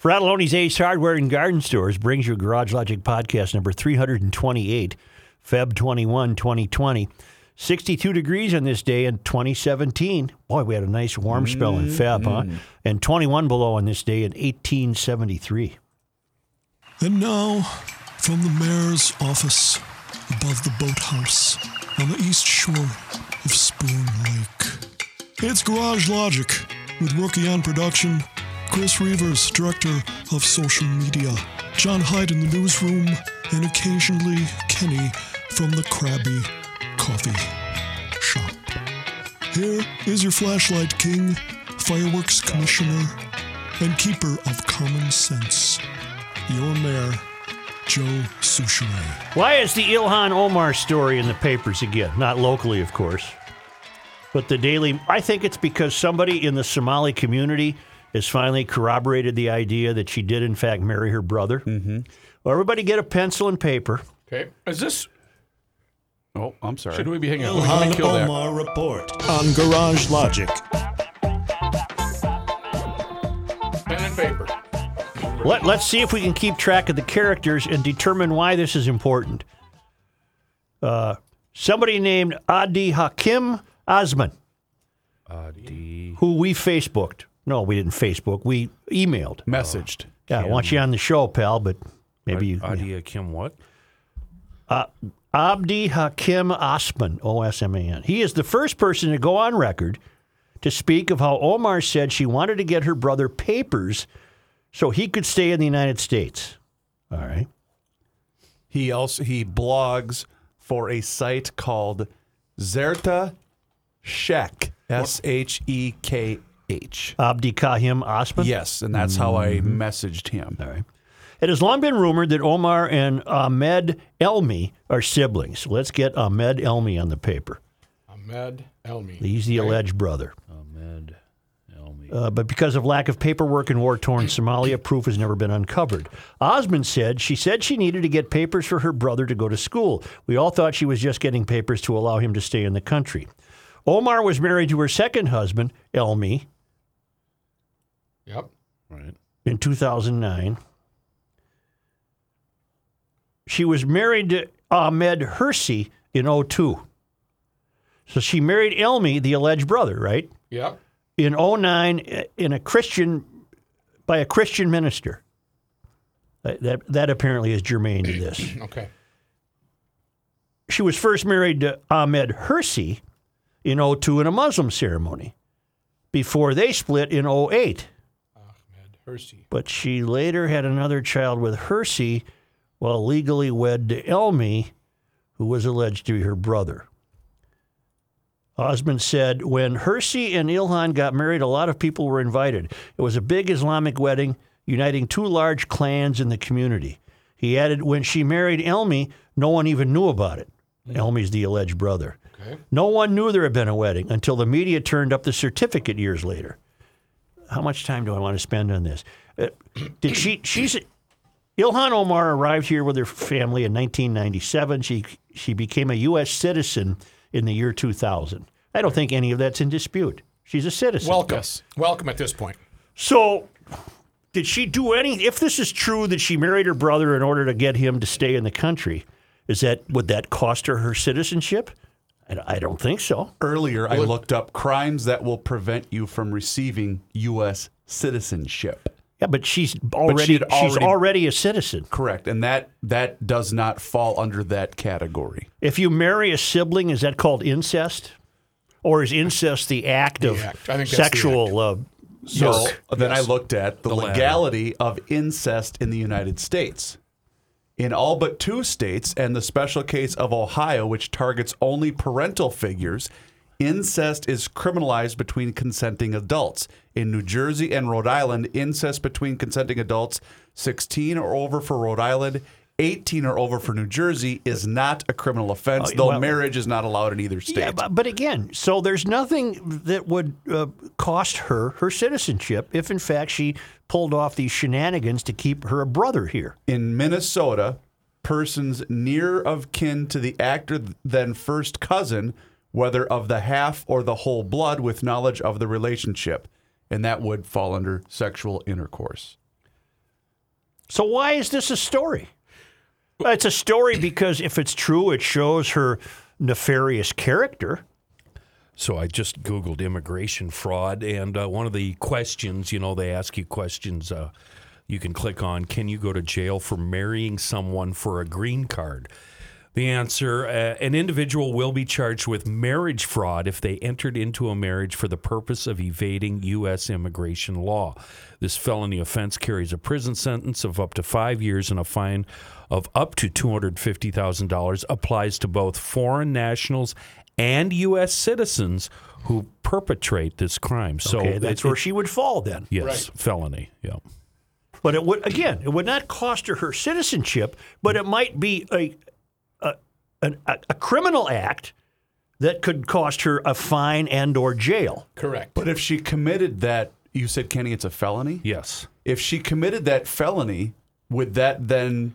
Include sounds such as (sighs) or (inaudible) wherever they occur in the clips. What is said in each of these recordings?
Fratallone's Ace Hardware and Garden Stores brings you Garage Logic podcast number 328, Feb 21, 2020. 62 degrees on this day in 2017. Boy, we had a nice warm spell in Feb, huh? Mm-hmm. And 21 below on this day in 1873. And now, from the mayor's office above the boathouse on the east shore of Spoon Lake, it's Garage Logic with Rookie on production, Chris Reavers, director of social media, John Hyde in the newsroom, and occasionally Kenny from the Krabby Coffee Shop. Here is your flashlight king, fireworks commissioner, and keeper of common sense, your mayor, Joe Souchere. Why is the Ilhan Omar story in the papers again? Not locally, of course. But the Daily, I think it's because somebody in the Somali community has finally corroborated the idea that she did, in fact, marry her brother. Mm-hmm. Well, everybody get a pencil and paper. Okay. Is this? Oh, I'm sorry. Should we be hanging out? Let me Ilhan kill that. Omar report on Garage Logic. Pen and paper. Let, let's see if we can keep track of the characters and determine why this is important. Uh, somebody named Adi Hakim Osman, Adi. who we Facebooked. No, we didn't Facebook. We emailed. Messaged. Yeah, I want you on the show, pal, but maybe you. Adi Kim what? Uh, Abdi Hakim Osman, O S M A N. He is the first person to go on record to speak of how Omar said she wanted to get her brother papers so he could stay in the United States. All right. He also he blogs for a site called Zerta Shek. S H E K H. Abdi Kahim Osman? Yes, and that's how I messaged him. All right. It has long been rumored that Omar and Ahmed Elmi are siblings. Let's get Ahmed Elmi on the paper. Ahmed Elmi. He's the alleged brother. Ahmed Elmi. Uh, but because of lack of paperwork in war torn Somalia, proof has never been uncovered. Osman said she said she needed to get papers for her brother to go to school. We all thought she was just getting papers to allow him to stay in the country. Omar was married to her second husband, Elmi, Yep. Right. in 2009. She was married to Ahmed Hirsi in 02. So she married Elmi, the alleged brother, right? Yep. in 09 in a Christian by a Christian minister. That that, that apparently is germane to this. (clears throat) Okay. She was first married to Ahmed Hirsi in 02 in a Muslim ceremony before they split in 08. Hirsi. But she later had another child with Hirsi while legally wed to Elmi, who was alleged to be her brother. Osman said, when Hirsi and Ilhan got married, a lot of people were invited. It was a big Islamic wedding uniting two large clans in the community. He added, when she married Elmi, no one even knew about it. Mm. Elmi's the alleged brother. Okay. No one knew there had been a wedding until the media turned up the certificate years later. How much time do I want to spend on this? Uh, did she? She's Ilhan Omar arrived here with her family in 1997. She she became a U.S. citizen in the year 2000. I don't think any of that's in dispute. She's a citizen. Welcome. Welcome at this point. So, did she do any? If this is true that she married her brother in order to get him to stay in the country, is that would that cost her her citizenship? I, I don't think so. Earlier, I looked up crimes that will prevent you from receiving U.S. citizenship. Yeah, but she's already, she'd she's already- already a citizen. Correct, and that that does not fall under that category. If you marry a sibling, is that called incest? Or is incest the act of act. I think that's the sexual? Uh, So Yes. then I looked at the, The latter. legality of incest in the United States. In all but two states, and the special case of Ohio, which targets only parental figures, incest is criminalized between consenting adults. In New Jersey and Rhode Island, incest between consenting adults 16 or over for Rhode Island, 18 or over for New Jersey is not a criminal offense, Oh, though well- marriage is not allowed in either state. yeah, but, but again, so there's nothing that would uh, cost her her citizenship if, in fact, she pulled off these shenanigans to keep her a brother here. in Minnesota, persons near of kin to the actor then first cousin, whether of the half or the whole blood, with knowledge of the relationship, and that would fall under sexual intercourse. So why is this a story? Well, it's a story because if it's true, it shows her nefarious character. So I just Googled immigration fraud, and uh, one of the questions, you know, they ask you questions. Uh, you can click on, can you go to jail for marrying someone for a green card? The answer uh, an individual will be charged with marriage fraud if they entered into a marriage for the purpose of evading U.S. immigration law. This felony offense carries a prison sentence of up to five years and a fine of up to $250,000, applies to both foreign nationals and U.S. citizens who perpetrate this crime. So Okay, that's it- where it- she would fall then. yes, Right. felony. Yeah. But it would again, it would not cost her her citizenship, but it might be a a, a, a criminal act that could cost her a fine and or jail. Correct. But if she committed that, you said, Kenny, it's a felony? Yes. If she committed that felony, would that then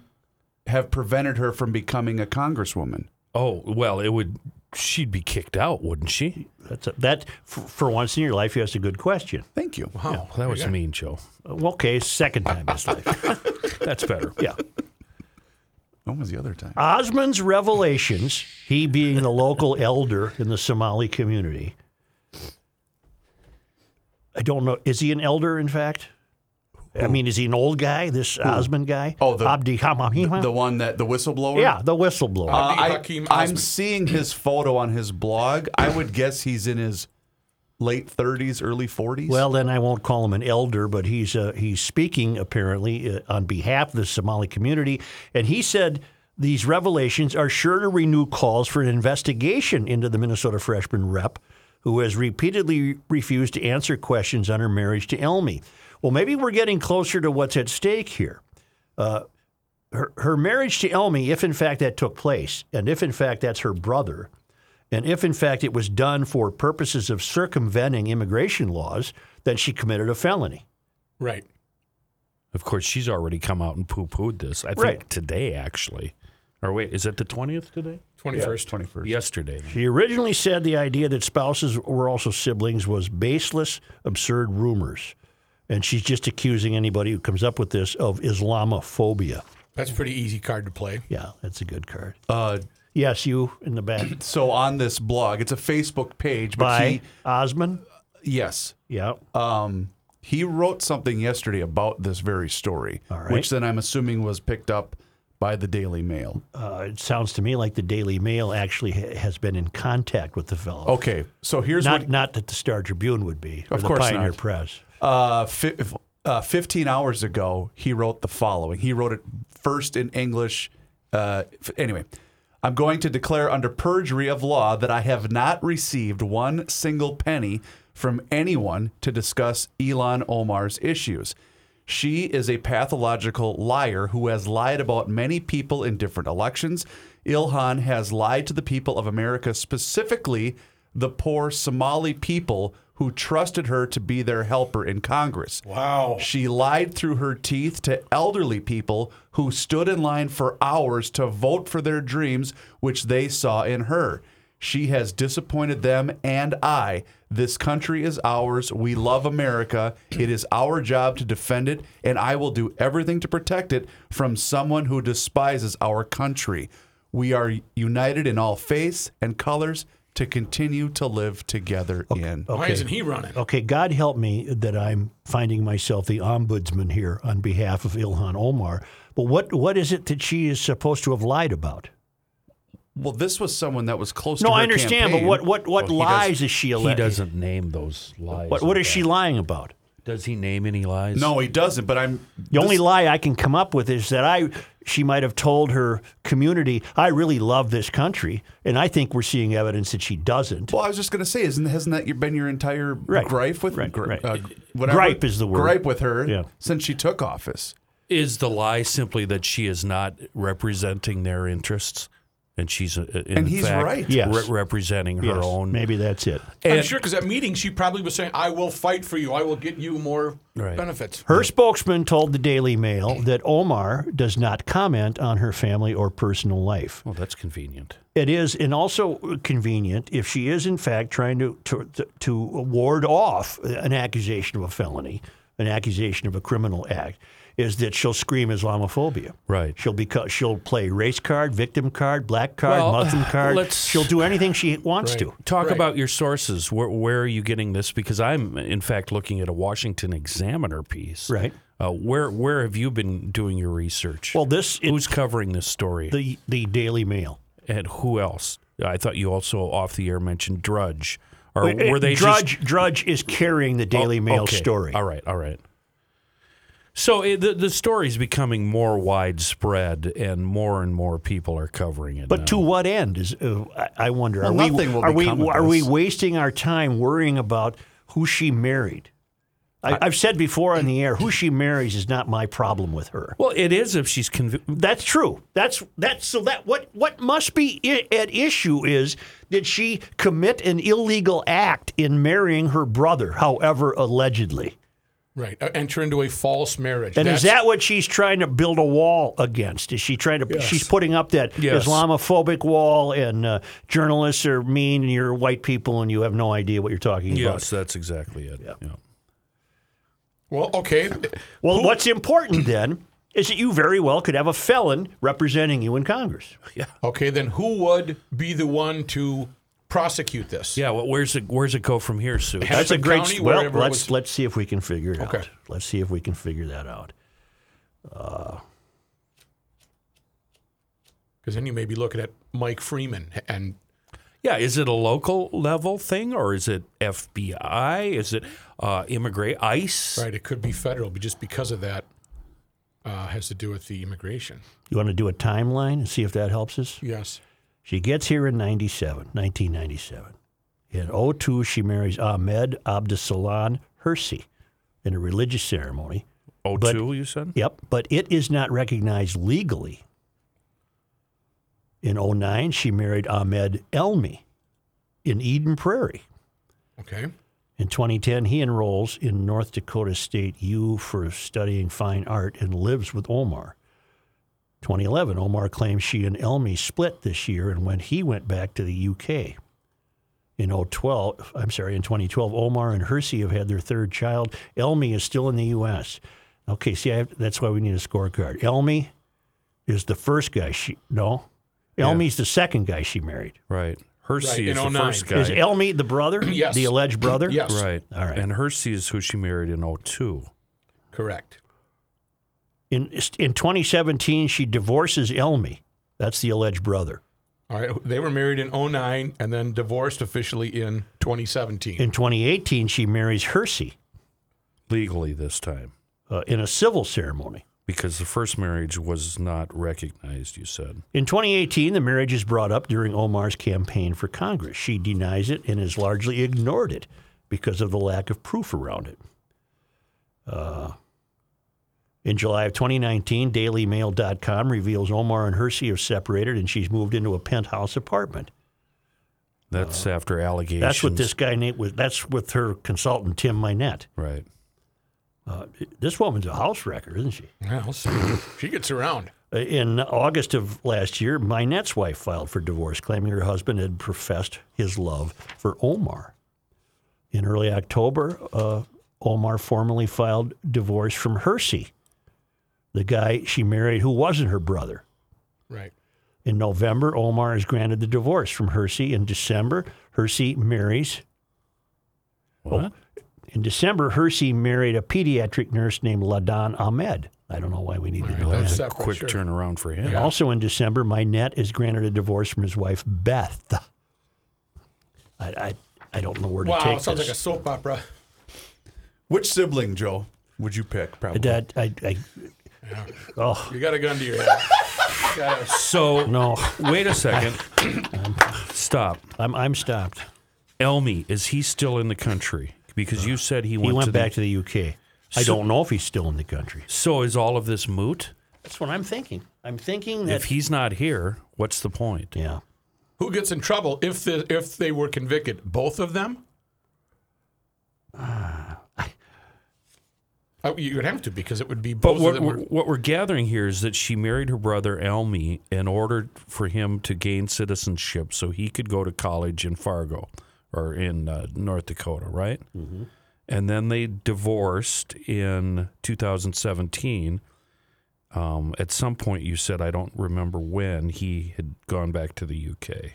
have prevented her from becoming a congresswoman? Oh well, it would. She'd be kicked out, wouldn't she? That's a, that for, for once in your life, you asked a good question. Thank you. Wow. That was a mean, Joe. Uh, Okay, second time in his life. (laughs) That's better. Yeah. (laughs) When was the other time? Osmond's revelations, he being the local elder in the Somali community. I don't know. Is he an elder, in fact? I mean, is he an old guy, this Osmond guy? Oh, the- Abdi Hamahima? the one that the whistleblower? yeah, the whistleblower. Uh, I, Hakim I'm seeing his photo on his blog. I would guess he's in his late 30s, early 40s. well, then I won't call him an elder, but he's uh, he's speaking apparently uh, on behalf of the Somali community, and he said these revelations are sure to renew calls for an investigation into the Minnesota freshman rep, who has repeatedly refused to answer questions on her marriage to Elmi. Well, maybe we're getting closer to what's at stake here. Uh, her, her marriage to Elmi, if in fact that took place, and if in fact that's her brother, and if in fact it was done for purposes of circumventing immigration laws, then she committed a felony. Right. Of course, she's already come out and poo-pooed this. I think Right. today, actually. Or wait, is it the twentieth today? 21st. 21st. Yesterday. She originally said the idea that spouses were also siblings was baseless, absurd rumors. And she's just accusing anybody who comes up with this of Islamophobia. That's a pretty easy card to play. Yeah, that's a good card. Uh, Yes, you in the back. (clears throat) so on this blog, it's a Facebook page, but By he, Osman. yes, Yeah. um, he wrote something yesterday about this very story, All right. which then I'm assuming was picked up by the Daily Mail. Uh, it sounds to me like the Daily Mail actually ha- has been in contact with the fellow. Okay, so here's not what not that the Star Tribune would be, or Of the course Pioneer not. Press. Uh, fi- uh, 15 hours ago, he wrote the following. He wrote it first in English. Uh, anyway, I'm going to declare under perjury of law that I have not received one single penny from anyone to discuss Ilhan Omar's issues. She is a pathological liar who has lied about many people in different elections. Ilhan has lied to the people of America, specifically the poor Somali people who trusted her to be their helper in Congress. Wow. She lied through her teeth to elderly people who stood in line for hours to vote for their dreams, which they saw in her. She has disappointed them and I. This country is ours. We love America. It is our job to defend it, and I will do everything to protect it from someone who despises our country. We are united in all faiths and colors to continue to live together in. Why isn't he running? Okay, God help me that I'm finding myself the ombudsman here on behalf of Ilhan Omar. But what what is it that she is supposed to have lied about? Well, this was someone that was close to her. No, her I understand, campaign. but what what what Well, he lies does- is she He alleged? doesn't name those lies. What what in she lying about? Does he name any lies? No, he doesn't. But I'm The only lie I can come up with is that I she might have told her community, "I really love this country," and I think we're seeing evidence that she doesn't. Well, I was just going to say, isn't hasn't that been your entire Right. gripe with Right, gri- right. Uh, whatever, Gripe is the word. Gripe with her Yeah. since she took office. Is the lie simply that she is not representing their interests, and she's uh, in And he's fact right. Yes. re- representing her Yes, own? maybe that's it. I'm sure because at meeting she probably was saying, "I will fight for you. I will get you more Right. benefits." Her spokesman told the Daily Mail that Omar does not comment on her family or personal life. Well, that's convenient. It is, and also convenient if she is in fact trying to, to to ward off an accusation of a felony, an accusation of a criminal act. Is that she'll scream Islamophobia. Right. She'll be she'll play race card, victim card, black card, Well, Muslim (sighs) card. let's- she'll do anything she wants Right. to. Talk Right. about your sources. Where, where are you getting this? Because I'm, in fact, looking at a Washington Examiner piece. Right. Uh, where Where have you been doing your research? Well, this it, Who's covering this story? the the Daily Mail. and who else? I thought you also off the air mentioned Drudge. Or were they Drudge just Drudge is carrying the Daily Oh, Mail okay. story. All right, all right. So it, the the story is becoming more widespread, and more and more people are covering it. But now. to what end is uh, I I wonder? Well, are we nothing will are we are we wasting our time worrying about who she married? I, I've said before on the air, who she marries is not my problem with her. well, it is if she's convicted. That's true. That's that's so that what what must be I- at issue is did she commit an illegal act in marrying her brother, however allegedly? Right. Uh, enter into a false marriage. And is that what she's trying to build a wall against? Is she trying to? Yes. She's putting up that Yes. Islamophobic wall, and uh, journalists are mean, and you're white people, and you have no idea what you're talking about? Yes, that's exactly it. Yeah. Well, okay. about. Well, what's important then is that you very well could have a felon representing you in Congress. Yeah. Okay, then who would be the one to prosecute this? Yeah. Well, where's it? Where's it go from here, Sue? That's a great. County, well, let's was- let's see if we can figure it Okay. out. Let's see if we can figure that out. Because then you may be looking at Mike Freeman and Yeah. Is it a local level thing, or is it FBI? Is it uh, immigrate ICE? right, it could be federal, but just because of that uh, has to do with the immigration. You want to do a timeline and see if that helps us? Yes. She gets here in 97, 1997. In 02, she marries Ahmed Abdusalan Hirsi in a religious ceremony. Oh, But- two, you said? Yep, but it is not recognized legally. In 09, she married Ahmed Elmi in Eden Prairie. Okay. In 2010, he enrolls in North Dakota State U for studying fine art and lives with Omar. 2011, Omar claims she and Elmi split this year and when he went back to the UK. In 012, I'm sorry, in 2012, Omar and Hirsi have had their third child. Elmi is still in the U.S. Okay, see, I have, that's why we need a scorecard. Elmi is the first guy she, no, Elmi's the second guy she married. Right. Hirsi Right, is in the 09. first guy. Is Elmi the brother? Yes. The alleged brother? Yes. Right. All right. And Hirsi is who she married in 02. Correct. In, in 2017, she divorces Elmi. That's the alleged brother. All right. They were married in 09 and then divorced officially in 2017. In 2018, she marries Hirsi Legally this time. uh, in a civil ceremony. Because the first marriage was not recognized, you said. In 2018, the marriage is brought up during Omar's campaign for Congress. She denies it and has largely ignored it because of the lack of proof around it. Uh, in July of 2019, DailyMail.com reveals Omar and Hirsi are separated and she's moved into a penthouse apartment. That's after allegations. That's what this guy Nate was. That's with her consultant Tim Mynett. Right. Uh, this woman's a house wrecker, isn't she? Well, so she gets around. Uh, In August of last year, Mynett's wife filed for divorce, claiming her husband had professed his love for Omar. In early October, uh, Omar formally filed divorce from Hirsi, the guy she married who wasn't her brother. Right. In November, Omar is granted the divorce from Hirsi. In December, Hirsi marries. What? Oh, in December, Hirsi married a pediatric nurse named Ladan Ahmed. I don't know why we need to know That's that. separate. Quick sure. turnaround for him. And also in December, Mynett is granted a divorce from his wife, Beth. I, I, I don't know where to Wow, take sounds this. like a soap opera. Which sibling, Joe, would you pick? Probably. that, I, I, oh, You got a gun to your head. (laughs) You gotta- So, no, wait a second. (laughs) Stop. I'm, I'm stopped. Elmi, is he still in the country? Because you said he went, He went to back the, to the UK. I So- don't know if he's still in the country. So is all of this moot? That's what I'm thinking. I'm thinking that, If he's not here, what's the point? yeah. Who gets in trouble if the, if they were convicted? Both of them? Ah. Uh, you would have to because it would be But both what them. we're, Were, what we're gathering here is that she married her brother Elmi in order for him to gain citizenship so he could go to college in Fargo or in uh, North Dakota, right? Mm-hmm. and then they divorced in 2017. Um, at some point, you said I don't remember when he had gone back to the UK.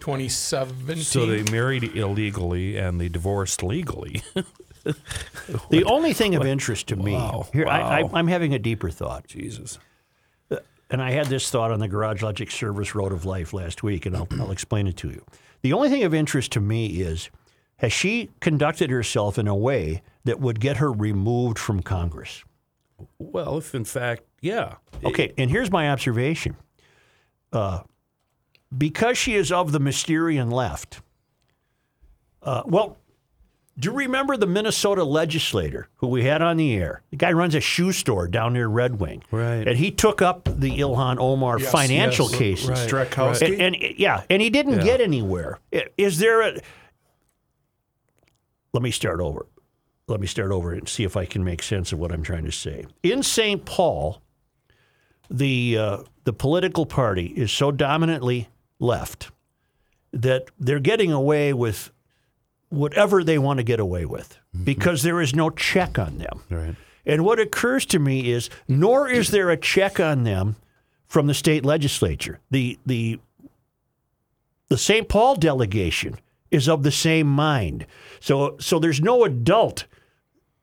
2017. So they married illegally and they divorced legally. (laughs) (laughs) The only thing of interest to me Wow, here, wow. I, I'm having a deeper thought, Jesus. and I had this thought on the Garage Logic Service Road of Life last week, and I'll, I'll explain it to you. The only thing of interest to me is has she conducted herself in a way that would get her removed from Congress? Well, if in fact, yeah. Okay, and here's my observation. Uh, because she is of the Mysterian left, uh, well, do you remember the Minnesota legislator who we had on the air? The guy runs a shoe store down near Red Wing. Right. And he took up the Ilhan Omar financial yes, cases. right. And, and yeah, and he didn't Yeah. get anywhere. Is there a? Let me start over. Let me start over and see if I can make sense of what I'm trying to say. In St. Paul, the uh, the political party is so dominantly left that they're getting away with whatever they want to get away with mm-hmm. because there is no check on them. Right. And what occurs to me is, nor is there a check on them from the state legislature. The the the St. Paul delegation is of the same mind. So so there's no adult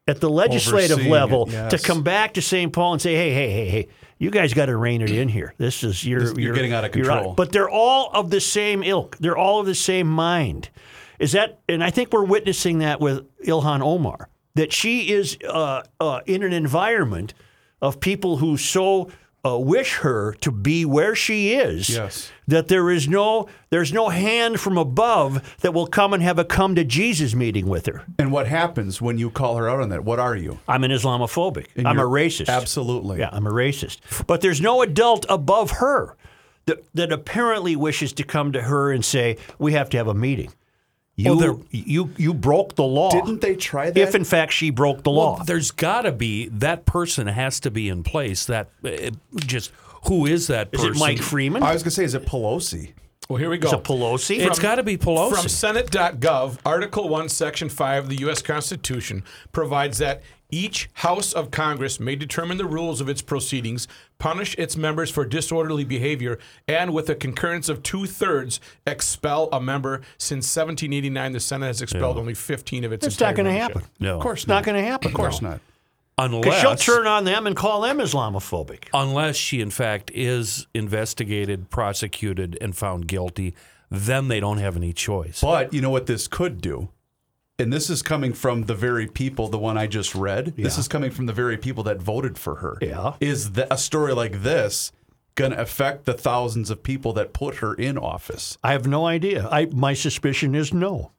at the legislative Overseeing level it, yes. to come back to St. Paul and say, hey, hey, hey, hey, you guys got to rein it in here. This is you're This- you're getting out of you're control. But they're all of the same ilk. They're all of the same mind. Is that? And I think we're witnessing that with Ilhan Omar. That she is uh, uh, in an environment of people who so uh, wish her to be where she is. Yes. That there is no there's no hand from above that will come and have a come to Jesus meeting with her. And what happens when you call her out on that? What are you? I'm an Islamophobic. And I'm a racist. Absolutely. Yeah, I'm a racist. But there's no adult above her that, that apparently wishes to come to her and say, "We have to have a meeting." You there- you you broke the law. Didn't they try that? If in fact she broke the law. There's got to be that person has to be in place. That uh, just who is that is person? it Mike Freeman? I was going to say, is it Pelosi? well, here we go. is it Pelosi? It's got to be Pelosi. From Senate.gov, Article 1, Section 5 of the U.S. Constitution provides that each House of Congress may determine the rules of its proceedings, punish its members for disorderly behavior, and with a concurrence of two thirds, expel a member. Since 1789, the Senate has expelled only 15 of its members. It's not entire going to membership. happen. no, Of course It's not going to happen. Of course not. Because unless she'll turn on them and call them Islamophobic. unless she in fact is investigated, prosecuted, and found guilty, then they don't have any choice. But you know what this could do? And this is coming from the very people, the one I just read. This is coming from the very people that voted for her. Yeah. Is that a story like this going to affect the thousands of people that put her in office? I have no idea. I my suspicion is no.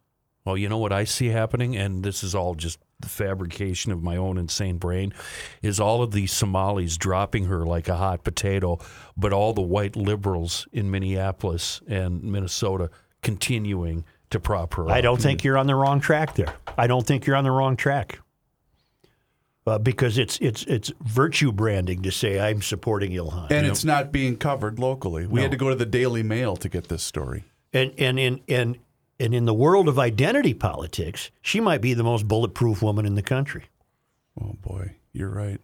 Well, you know what I see happening, and this is all just the fabrication of my own insane brain, is all of these Somalis dropping her like a hot potato, but all the white liberals in Minneapolis and Minnesota continuing to prop her I don't think you're on the wrong track there. I don't think you're on the wrong track. Uh, because it's it's it's virtue branding to say I'm supporting Ilhan. And it's not being covered locally. We had to go to the Daily Mail to get this story. And and in and and in the world of identity politics, she might be the most bulletproof woman in the country. Oh boy, you're right.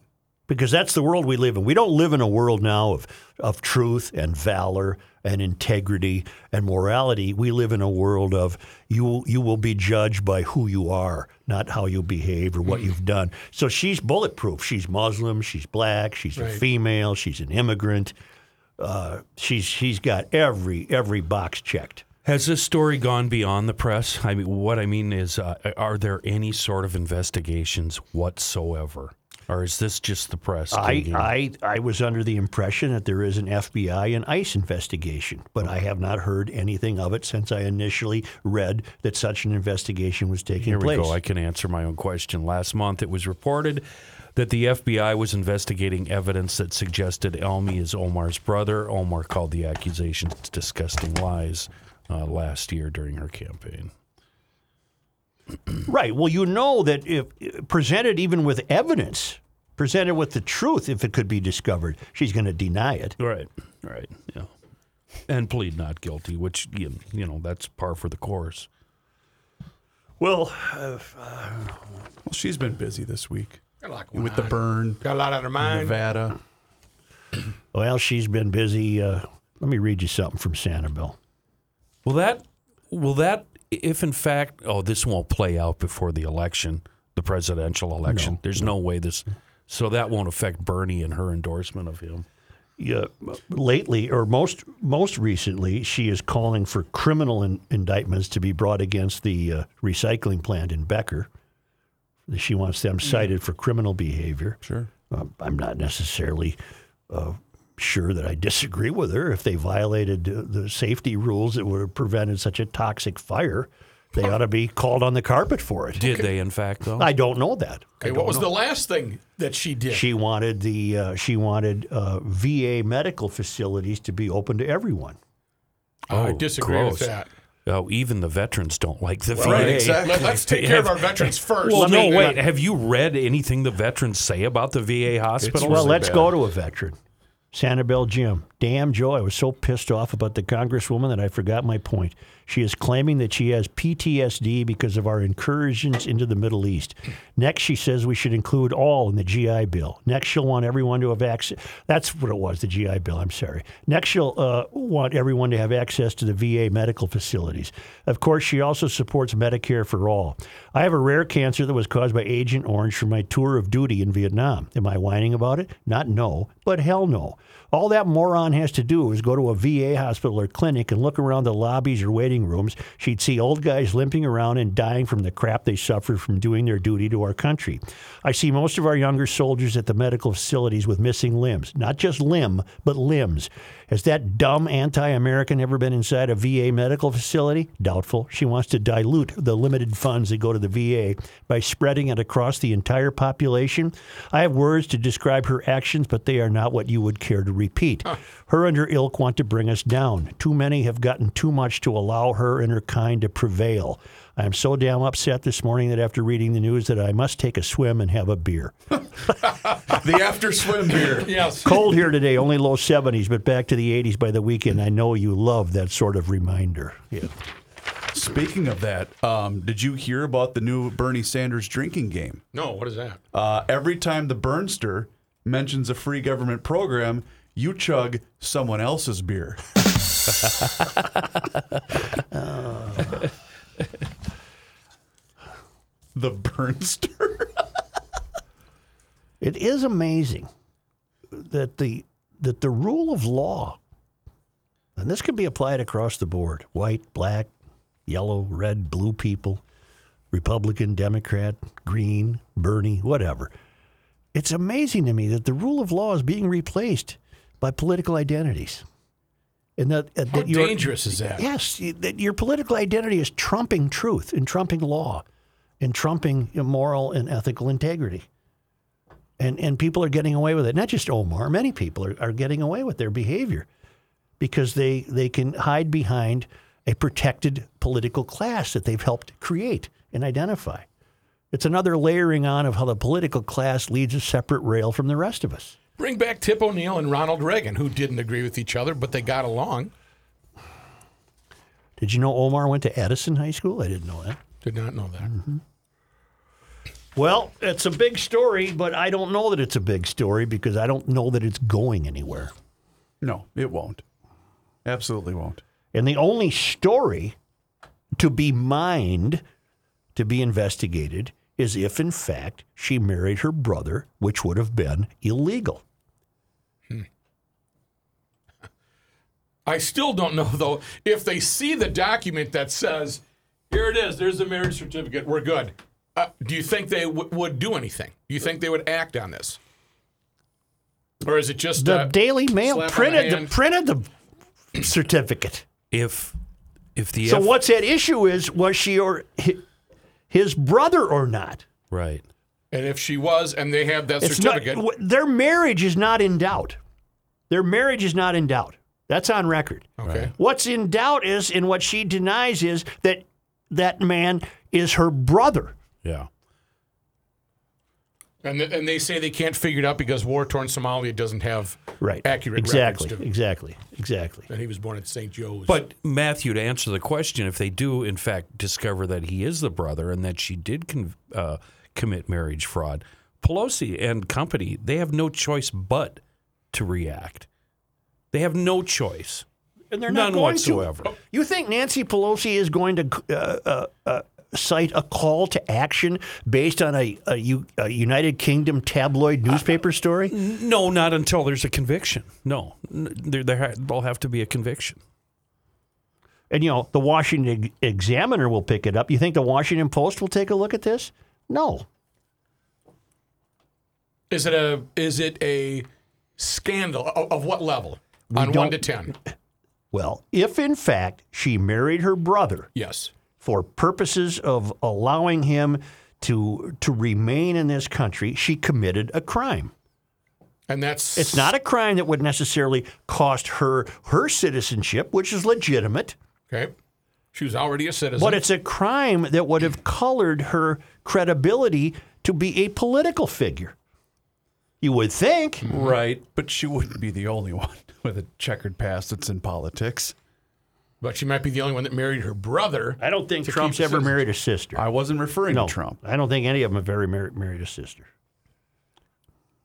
Because that's the world we live in. We don't live in a world now of, of truth and valor and integrity and morality. We live in a world of you you will be judged by who you are, not how you behave or what you've done. So she's bulletproof. She's Muslim, she's black, she's a female, she's an immigrant. Uh, she's she's got every every box checked. Has this story gone beyond the press? I mean, what I mean is, uh, are there any sort of investigations whatsoever, or is this just the press? I? I, I was under the impression that there is an FBI and ICE investigation, but I have not heard anything of it since I initially read that such an investigation was taking Here we place. go. I can answer my own question. Last month, it was reported that the FBI was investigating evidence that suggested Elmi is Omar's brother. Omar called the accusations disgusting lies uh, last year during her campaign. Right. Well, you know that if presented even with evidence, presented with the truth, if it could be discovered, she's going to deny it. Right. Right. Yeah. And plead not guilty, which you, you know that's par for the course. Well, uh, Well, she's been busy this week Got a lot going with the burn, Got a lot on her mind. Nevada. (clears throat) well, she's been busy. Uh, let me read you something from Sanibel. Will that will that if in fact oh this won't play out before the election, the presidential election. There's no way this so that won't affect Bernie and her endorsement of him. Yeah, lately, or most most recently, she is calling for criminal in, indictments to be brought against the uh, recycling plant in Becker. She wants them cited for criminal behavior. Sure. Uh, I'm not necessarily uh, sure that I disagree with her. If they violated uh, the safety rules that would have prevented such a toxic fire, they ought to be called on the carpet for it. Did they in fact though? I don't know that. Okay, what was the last thing that she did? She wanted the uh, she wanted uh, VA medical facilities to be open to everyone. Oh, I disagree gross. with that. Oh, even the veterans don't like the Right, VA. exactly. Let, us take care of (laughs) our veterans first. Well, no, wait. Have you read anything the veterans say about the VA hospitals? Well, really let's bad. go to a veteran. Sanibel Jim. Damn, Joe, I was so pissed off about the congresswoman that I forgot my point. She is claiming that she has PTSD because of our incursions into the Middle East. Next, she says we should include all in the GI Bill. Next, she'll want everyone to have access. That's what it was, the GI Bill. I'm sorry. Next, she'll uh, want everyone to have access to the VA medical facilities. Of course, she also supports Medicare for all. I have a rare cancer that was caused by Agent Orange from my tour of duty in Vietnam. Am I whining about it? Not no, but hell no. All that moron has to do is go to a VA hospital or clinic and look around the lobbies or waiting rooms. She'd see old guys limping around and dying from the crap they suffered from doing their duty to our country. I see most of our younger soldiers at the medical facilities with missing limbs, not just limb, but limbs. Has that dumb anti American ever been inside a VA medical facility? Doubtful. She wants to dilute the limited funds that go to the VA by spreading it across the entire population. I have words to describe her actions, but they are not what you would care to repeat. Her and her ilk want to bring us down. Too many have gotten too much to allow her and her kind to prevail. I am so damn upset this morning that after reading the news that I must take a swim and have a beer. (laughs) The after swim beer. (laughs) yes. Cold here today, only low 70s, but back to the 80s by the weekend. I know you love that sort of reminder. Yeah. Speaking of that, um, did you hear about the new Bernie Sanders drinking game? No, what is that? Uh, every time the Burnster mentions a free government program, you chug someone else's beer. (laughs) the Burnster. (laughs) It is amazing that the that the rule of law, and this can be applied across the board: white, black, yellow, red, blue people, Republican, Democrat, Green, Bernie, whatever. It's amazing to me that the rule of law is being replaced by political identities, and that, uh, that your- dangerous is that? Yes, that your political identity is trumping truth and trumping law and trumping moral and ethical integrity. And, and people are getting away with it. Not just Omar, many people are, are getting away with their behavior because they, they can hide behind a protected political class that they've helped create and identify. It's another layering on of how the political class leads a separate rail from the rest of us. Bring back Tip O'Neill and Ronald Reagan, who didn't agree with each other, but they got along. Did you know Omar went to Edison High School? I didn't know that. Did not know that. Mm-hmm. Well, it's a big story, but I don't know that it's a big story because I don't know that it's going anywhere. No, it won't. Absolutely won't. And the only story to be mined, to be investigated, is if in fact she married her brother, which would have been illegal. I still don't know though if they see the document that says, "Here it is. There's the marriage certificate. We're good." Uh, do you think they w- would do anything? Do you think they would act on this, or is it just The uh, Daily Mail slap on the printed the, printed the certificate. if if the So F- what's at issue is was she or his brother or not? right? And if she was, and they have that It's certificate, w- their marriage is not in doubt. Their marriage is not in doubt. That's on record. okay, What's in doubt is, and what she denies is that that man is her brother. Yeah. And, th- and they say they can't figure it out because war torn Somalia doesn't have Right. accurate Exactly. records to Exactly. Exactly. that he was born at St. Joe's. But Matthew, to answer the question, if they do in fact discover that he is the brother and that she did con- uh, commit marriage fraud, Pelosi and company they have no choice but to react. They have no choice. And they're None going whatsoever. to. You think Nancy Pelosi is going to uh, uh, uh, cite a call to action based on a, a, U, a United Kingdom tabloid newspaper story? No, not until there's a conviction. No, there, there ha- there'll have to be a conviction. And you know, the Washington Examiner will pick it up. You think the Washington Post will take a look at this? No. is it a is it a scandal of, of what level? On one to ten. Well, if in fact she married her brother Yes. for purposes of allowing him to to remain in this country, she committed a crime. And that's It's not a crime that would necessarily cost her her citizenship, which is legitimate, okay. She was already a citizen. but it's a crime that would have colored her credibility to be a political figure. You would think. Mm-hmm. Right. But she wouldn't be the only (laughs) one with a checkered past that's in politics. but she might be the only one that married her brother. I don't think To Trump's keep ever his- married a sister. I wasn't referring no, to Trump. I don't think any of them have ever married, married a sister.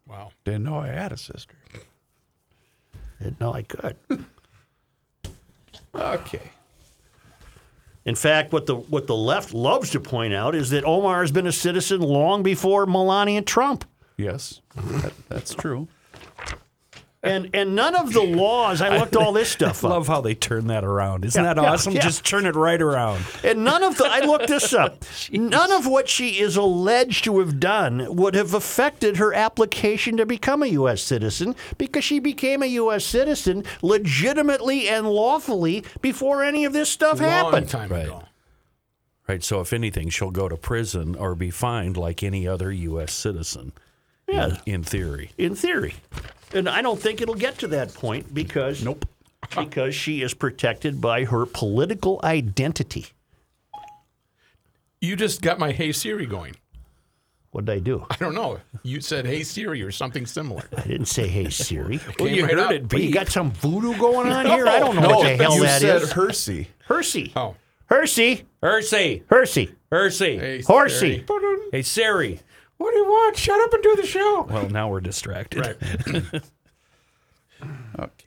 Wow. Didn't know I had a sister. No, I could. (laughs) Okay. In fact, what the what the left loves to point out is that Omar has been a citizen long before Melania Trump. Yes, that, that's true. And and none of the laws, I looked all this (laughs) stuff up. I love how they turn that around. Isn't Yeah, that yeah, awesome? yeah. Just turn it right around. And none of the I looked this (laughs) up. none of what she is alleged to have done would have affected her application to become a US citizen because she became a US citizen legitimately and lawfully before any of this stuff Long happened. time Right. ago. Right. So if anything, she'll go to prison or be fined like any other U.S. citizen. In- Yeah. In, theory. in theory. And I don't think it'll get to that point because nope. (laughs) because she is protected by her political identity. You just got my Hey Siri going. What did I do? I don't know. You said Hey Siri or something similar. I didn't say hey Siri. (laughs) Well, you heard it But you got some voodoo going on here? I don't know what the hell that is. you that said is. Hirsi. Hirsi. Oh. Hirsi. Hirsi. Hirsi. Hirsi. Hey, Horsey. Siri. Hey, Siri. What do you want? Shut up and do the show. Well, now we're distracted. Right. (laughs) Okay.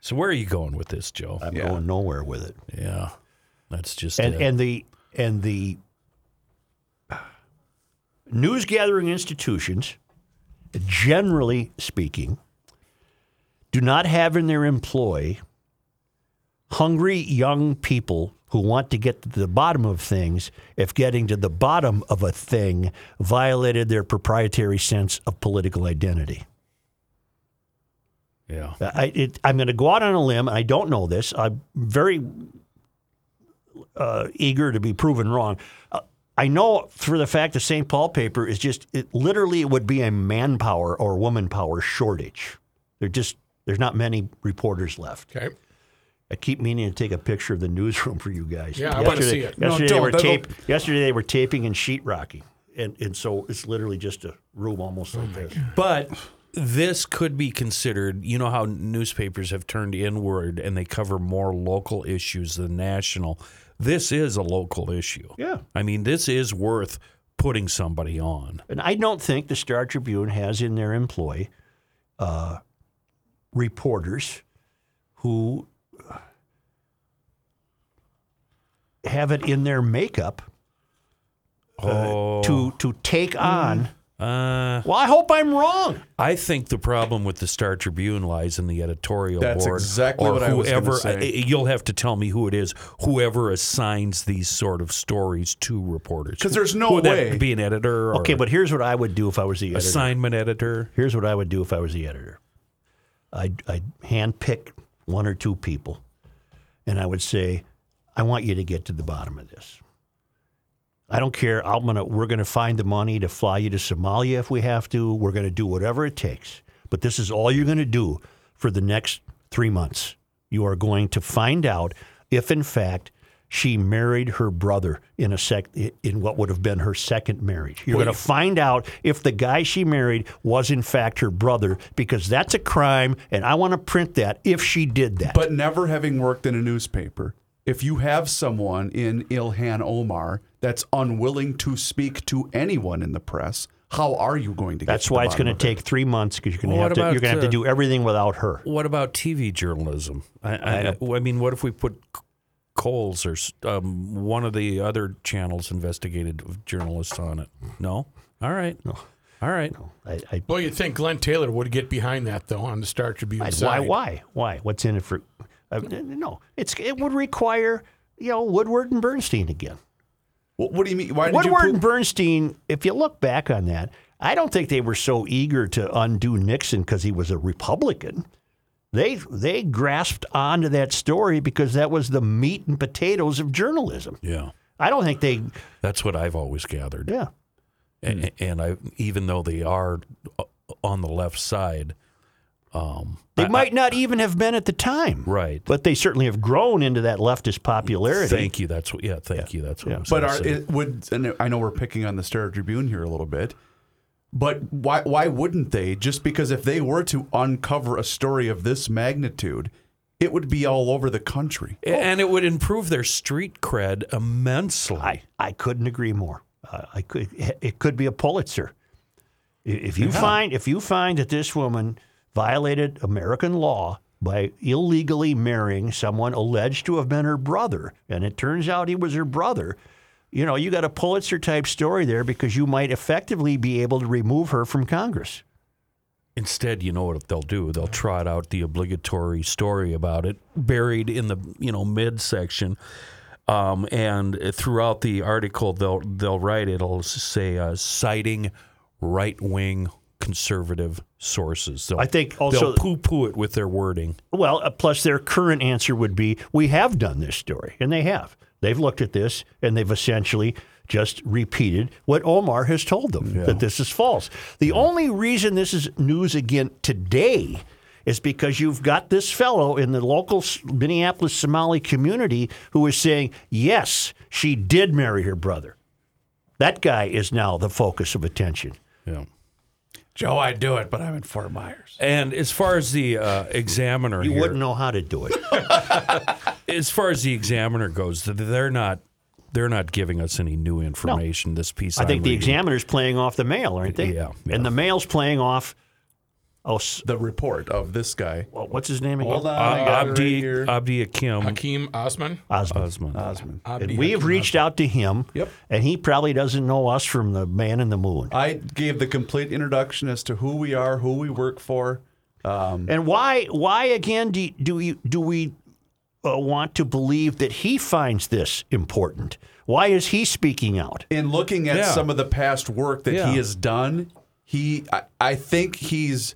So where are you going with this, Joe? I'm Yeah. going nowhere with it. yeah. That's just And it. and the and the news gathering institutions, generally speaking, do not have in their employ hungry young people who want to get to the bottom of things if getting to the bottom of a thing violated their proprietary sense of political identity. yeah. I, I'm going to go out on a limb. I don't know this. I'm very uh, eager to be proven wrong. Uh, I know for the fact the St. Paul paper is just it literally it would be a manpower or woman power shortage. There just there's not many reporters left. Okay. I keep meaning to take a picture of the newsroom for you guys. Yeah, I wanna Yesterday- see it. No, Yesterday they were tape, Yesterday they were taping and sheetrocking, and and so it's literally just a room almost Oh like this. But this could be considered, you know how newspapers have turned inward and they cover more local issues than national. This is a local issue. Yeah. I mean, this is worth putting somebody on. And I don't think the Star Tribune has in their employ uh, reporters who have it in their makeup uh, to to take on. Uh, Well, I hope I'm wrong. I think the problem with the Star Tribune lies in the editorial board. That's board. exactly or what I was gonna whoever, say. uh, You'll have to tell me who it is. Whoever assigns these sort of stories to reporters, because there's no Would that way- be an editor. Or Okay, but here's what I would do if I was the editor. assignment editor. Here's what I would do if I was the editor. I'd, I'd handpick one or two people, and I would say, "I want you to get to the bottom of this. I don't care. I'm gonna. We're gonna find the money to fly you to Somalia if we have to. We're gonna do whatever it takes. But this is all you're gonna do for the next three months. You are going to find out if, in fact, she married her brother in a sec in what would have been her second marriage. You're going to find out if the guy she married was in fact her brother because that's a crime and I want to print that if she did that. But never having worked in a newspaper, if you have someone in Ilhan Omar that's unwilling to speak to anyone in the press, how are you going to get that's to the why it's going to of it? take 3 months because you're going to Well, have to you're going to have to uh, do everything without her. What about TV journalism? I, I, I, mean, what if we put Coles or um, one of the other channels investigated journalists on it? No. All right. No. All right. I, I Well, you'd think Glenn Taylor would get behind that though on the Star Tribune Why? side. Why? Why? What's in it for? Uh, no, it's it would require you know Woodward and Bernstein again. What, what do you mean? Why did Woodward you and Bernstein. If you look back on that, I don't think they were so eager to undo Nixon because he was a Republican. They they grasped onto that story because that was the meat and potatoes of journalism. Yeah. I don't think they. That's what I've always gathered. Yeah. A- And I, even though they are uh, on the left side, They might not even have been at the time. Right. But they certainly have grown into that leftist popularity. thank you. That's what. Yeah. Thank you. That's what. I was But gonna are say. it would and I know we're picking on the Star Tribune here a little bit, but why why wouldn't they? Just because if they were to uncover a story of this magnitude, it would be all over the country. and it would improve their street cred immensely. I, I couldn't agree more. Uh, I could it could be a Pulitzer. If you find if you find that this woman violated American law by illegally marrying someone alleged to have been her brother, and it turns out he was her brother, you know, you got a Pulitzer type story there because you might effectively be able to remove her from Congress. Instead, you know what they'll do? They'll trot out the obligatory story about it, buried in the you know midsection, um, and throughout the article they'll they'll write it'll say uh, citing right wing conservative sources. They'll, I think also- they'll poo poo it with their wording. Well, uh, plus their current answer would be, we have done this story, and they have. They've looked at this and they've essentially just repeated what Omar has told them that this is false. The only reason this is news again today is because you've got this fellow in the local Minneapolis Somali community who is saying, yes, she did marry her brother. That guy is now the focus of attention. Yeah. Joe, I'd do it, but I'm in Fort Myers. And as far as the uh, examiner, You here, wouldn't know how to do it. (laughs) as far as the examiner goes, they're not they're not giving us any new information. This piece, I think I'm the reading. examiner's playing off the mail, aren't they? Yeah, yeah. And the mail's playing off. Oh, s- The report of this guy. well, what's his name again? Hold on, Uh, I got it right Abdi here. Abdi Akim Hakeem Osman. Osmond. Osman. Osman. Abdi And we have Hakeem reached out to him. Yep. And he probably doesn't know us from the man in the moon. I gave the complete introduction as to who we are, who we work for. And why? Why again do do we do we uh, want to believe that he finds this important? Why is he speaking out? In looking at Yeah. some of the past work that Yeah. he has done, he I, I think he's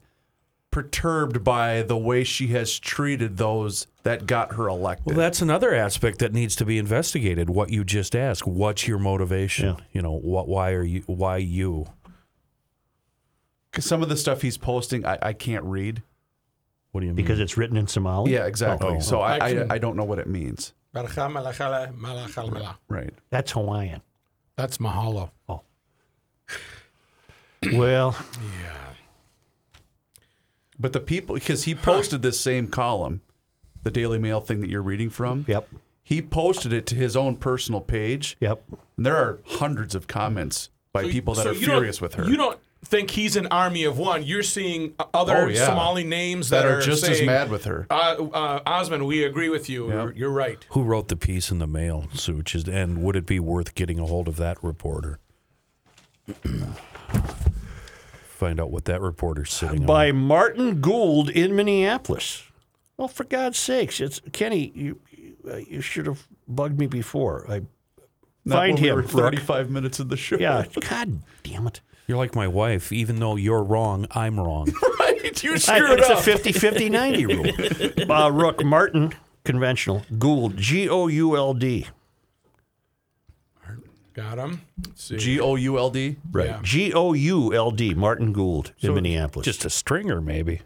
perturbed by the way she has treated those that got her elected. Well, that's another aspect that needs to be investigated. What you just asked. What's your motivation? Yeah. You know, what? Why are you? Why you? Cuz some of the stuff he's posting, I, I can't read. What do you mean? Because it's written in Somali. Yeah, exactly. Oh. So I, I I don't know what it means. Baraka malakala malakalmala. Right. That's Hawaiian. That's mahalo. Oh. Well, But the people, because he posted this same column, the Daily Mail thing that you're reading from. yep, He posted it to his own personal page, yep. and there are hundreds of comments by people that So are furious with her. You don't think he's an army of one. You're seeing other Oh, yeah. Somali names that, that are just as mad with her. Uh, uh, Osman, we agree with you. You're, you're right. Who wrote the piece in the mail, Such? Is- And would it be worth getting a hold of that reporter? (clears throat) Find out what that reporter's sitting on. By on. Martin Gould in Minneapolis. Well, for God's sakes, it's Kenny. You you, uh, should have bugged me before. I Not find when we him. were Brooke. 35 minutes of the show. Yeah. God damn it. You're like my wife. Even though you're wrong, I'm wrong. (laughs) right. You I- screwed it's up. a 50 50 90 rule. (laughs) Uh, Rook Martin, conventional. Gould, G O U L D. Got him. G O U L D. Right. Yeah. G O U L D, Martin Gould in Minneapolis. Just a stringer, maybe.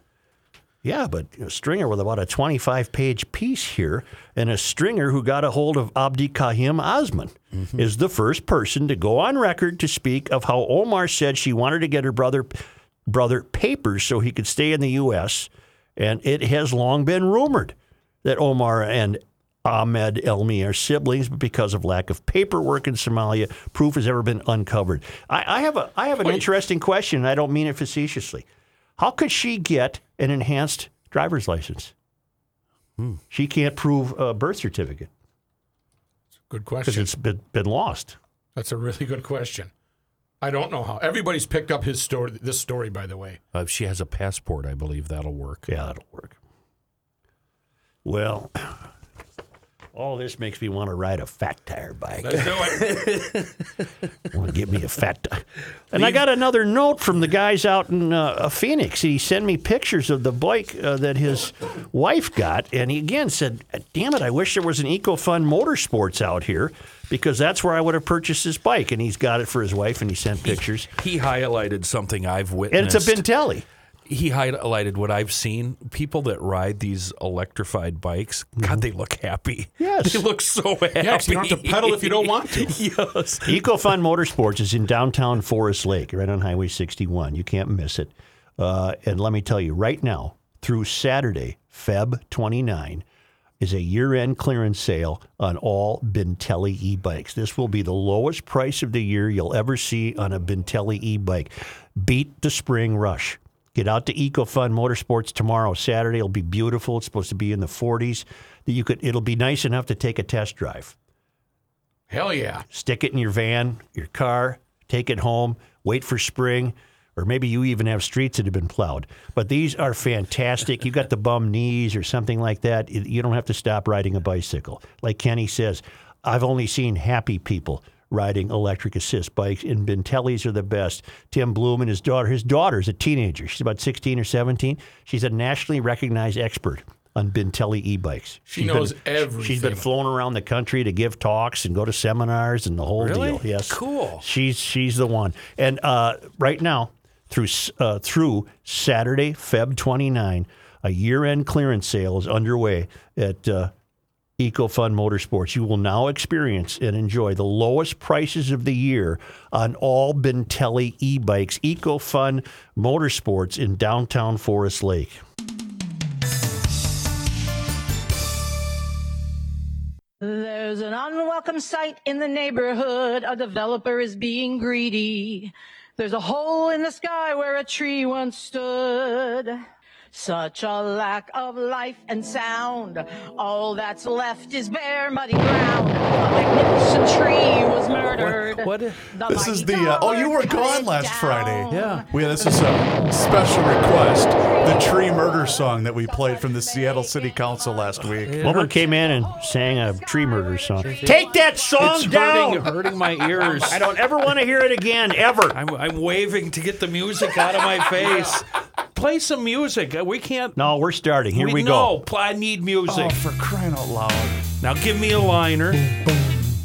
Yeah, but a stringer with about a 25 page piece here, and a stringer who got a hold of Abdi Kahim Osman mm-hmm. is the first person to go on record to speak of how Omar said she wanted to get her brother brother papers so he could stay in the U.S. And it has long been rumored that Omar and Ahmed Elmi are siblings, but because of lack of paperwork in Somalia, proof has ever been uncovered. I, I have a I have an interesting question. and I don't mean it facetiously. How could she get an enhanced driver's license? She can't prove a birth certificate Good question. because question. it's been, been lost. That's a really good question. I don't know how. Everybody's picked up his story. This story, by the way. Uh, if she has a passport, I believe that'll work. Yeah, that'll work. Well, all this makes me want to ride a fat tire bike. Let's do it. want to give me a fat. T- and I got another note from the guys out in uh, Phoenix. He sent me pictures of the bike uh, that his wife got, and he again said, "Damn it! I wish there was an EcoFun Motorsports out here because that's where I would have purchased this bike." And he's got it for his wife, and he sent pictures. He highlighted something I've witnessed. And it's a Bintelli. He highlighted what I've seen. People that ride these electrified bikes, God, they look happy. Mm-hmm. Yes. (laughs) They look so happy. 'cause you don't have to pedal if you don't want to. (laughs) yes. EcoFun Motorsports is in downtown Forest Lake, right on Highway 61. You can't miss it. Uh, and let me tell you, right now, through Saturday, Feb 29, is a year-end clearance sale on all Bintelli e-bikes. This will be the lowest price of the year you'll ever see on a Bintelli e-bike. Beat the spring rush. Get out to EcoFun Motorsports tomorrow. Saturday it'll be beautiful. It's supposed to be in the 40s. That you could. It'll be nice enough to take a test drive Hell yeah. stick it in your van, your car, take it home, wait for spring, or maybe you even have streets that have been plowed. But these are fantastic. You got the bum knees or something like that. You- You don't have to stop riding a bicycle. Like Kenny says, I've only seen happy people riding electric assist bikes, and Bintellis are the best. Tim Bloom and his daughter, his daughter's a teenager. She's about 16 or 17. She's a nationally recognized expert on Bintelli e-bikes. She She's knows been, She's been flown around the country to give talks and go to seminars and the whole Really? deal. Yes, Cool. She's she's the one. And uh, right now, through uh, through Saturday, Feb 29, a year-end clearance sale is underway at uh, EcoFun Motorsports. You will now experience and enjoy the lowest prices of the year on all Bintelli e-bikes. EcoFun Motorsports in downtown Forest Lake. There's an unwelcome sight in the neighborhood. A developer is being greedy. There's a hole in the sky where a tree once stood. Such a lack of life and sound. All that's left is bare, muddy ground. A magnificent tree was murdered. What- what- The This is the. Uh, oh, you were gone last down. Friday. Yeah. We, this is a special request. The tree murder song that we played from the Seattle City Council last week. Woman came in and sang a tree murder song. Take that song It's down. hurting, hurting my ears. I don't ever want to hear it again, ever. I'm, I'm waving to get the music out of my face. Play some music. Uh, We can't. No, we're starting. Here we, no, go. pl- I need music. Oh, for crying out loud! Now give me a liner.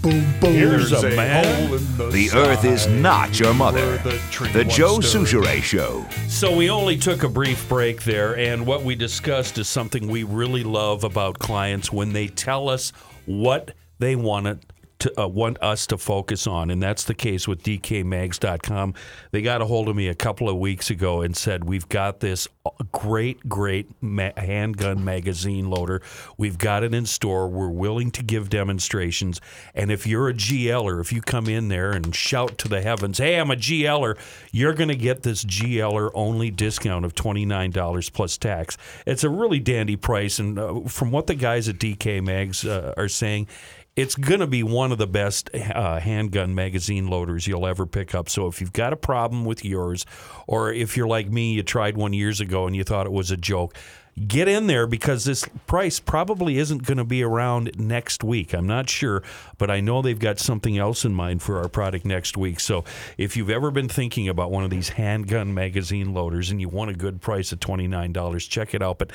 Boom, boom. Here's a man. hole in the, The earth is not your mother. The, The Joe stood. Soucheray Show. So we only took a brief break there, and what we discussed is something we really love about clients when they tell us what they want it to uh, want us to focus on, and that's the case with DKMags.com. They got a hold of me a couple of weeks ago and said we've got this great, great ma- handgun magazine loader. We've got it in store. We're willing to give demonstrations, and if you're a GLer, if you come in there and shout to the heavens, "Hey, I'm a GLer," you're going to get this GLer only discount of twenty nine dollars plus tax. It's a really dandy price, and uh, from what the guys at DK Mags uh, are saying. It's going to be one of the best uh, handgun magazine loaders you'll ever pick up. So if you've got a problem with yours, or if you're like me, you tried one years ago and you thought it was a joke, get in there because this price probably isn't going to be around next week. I'm not sure, but I know they've got something else in mind for our product next week. So if you've ever been thinking about one of these handgun magazine loaders and you want a good price at $29, check it out. But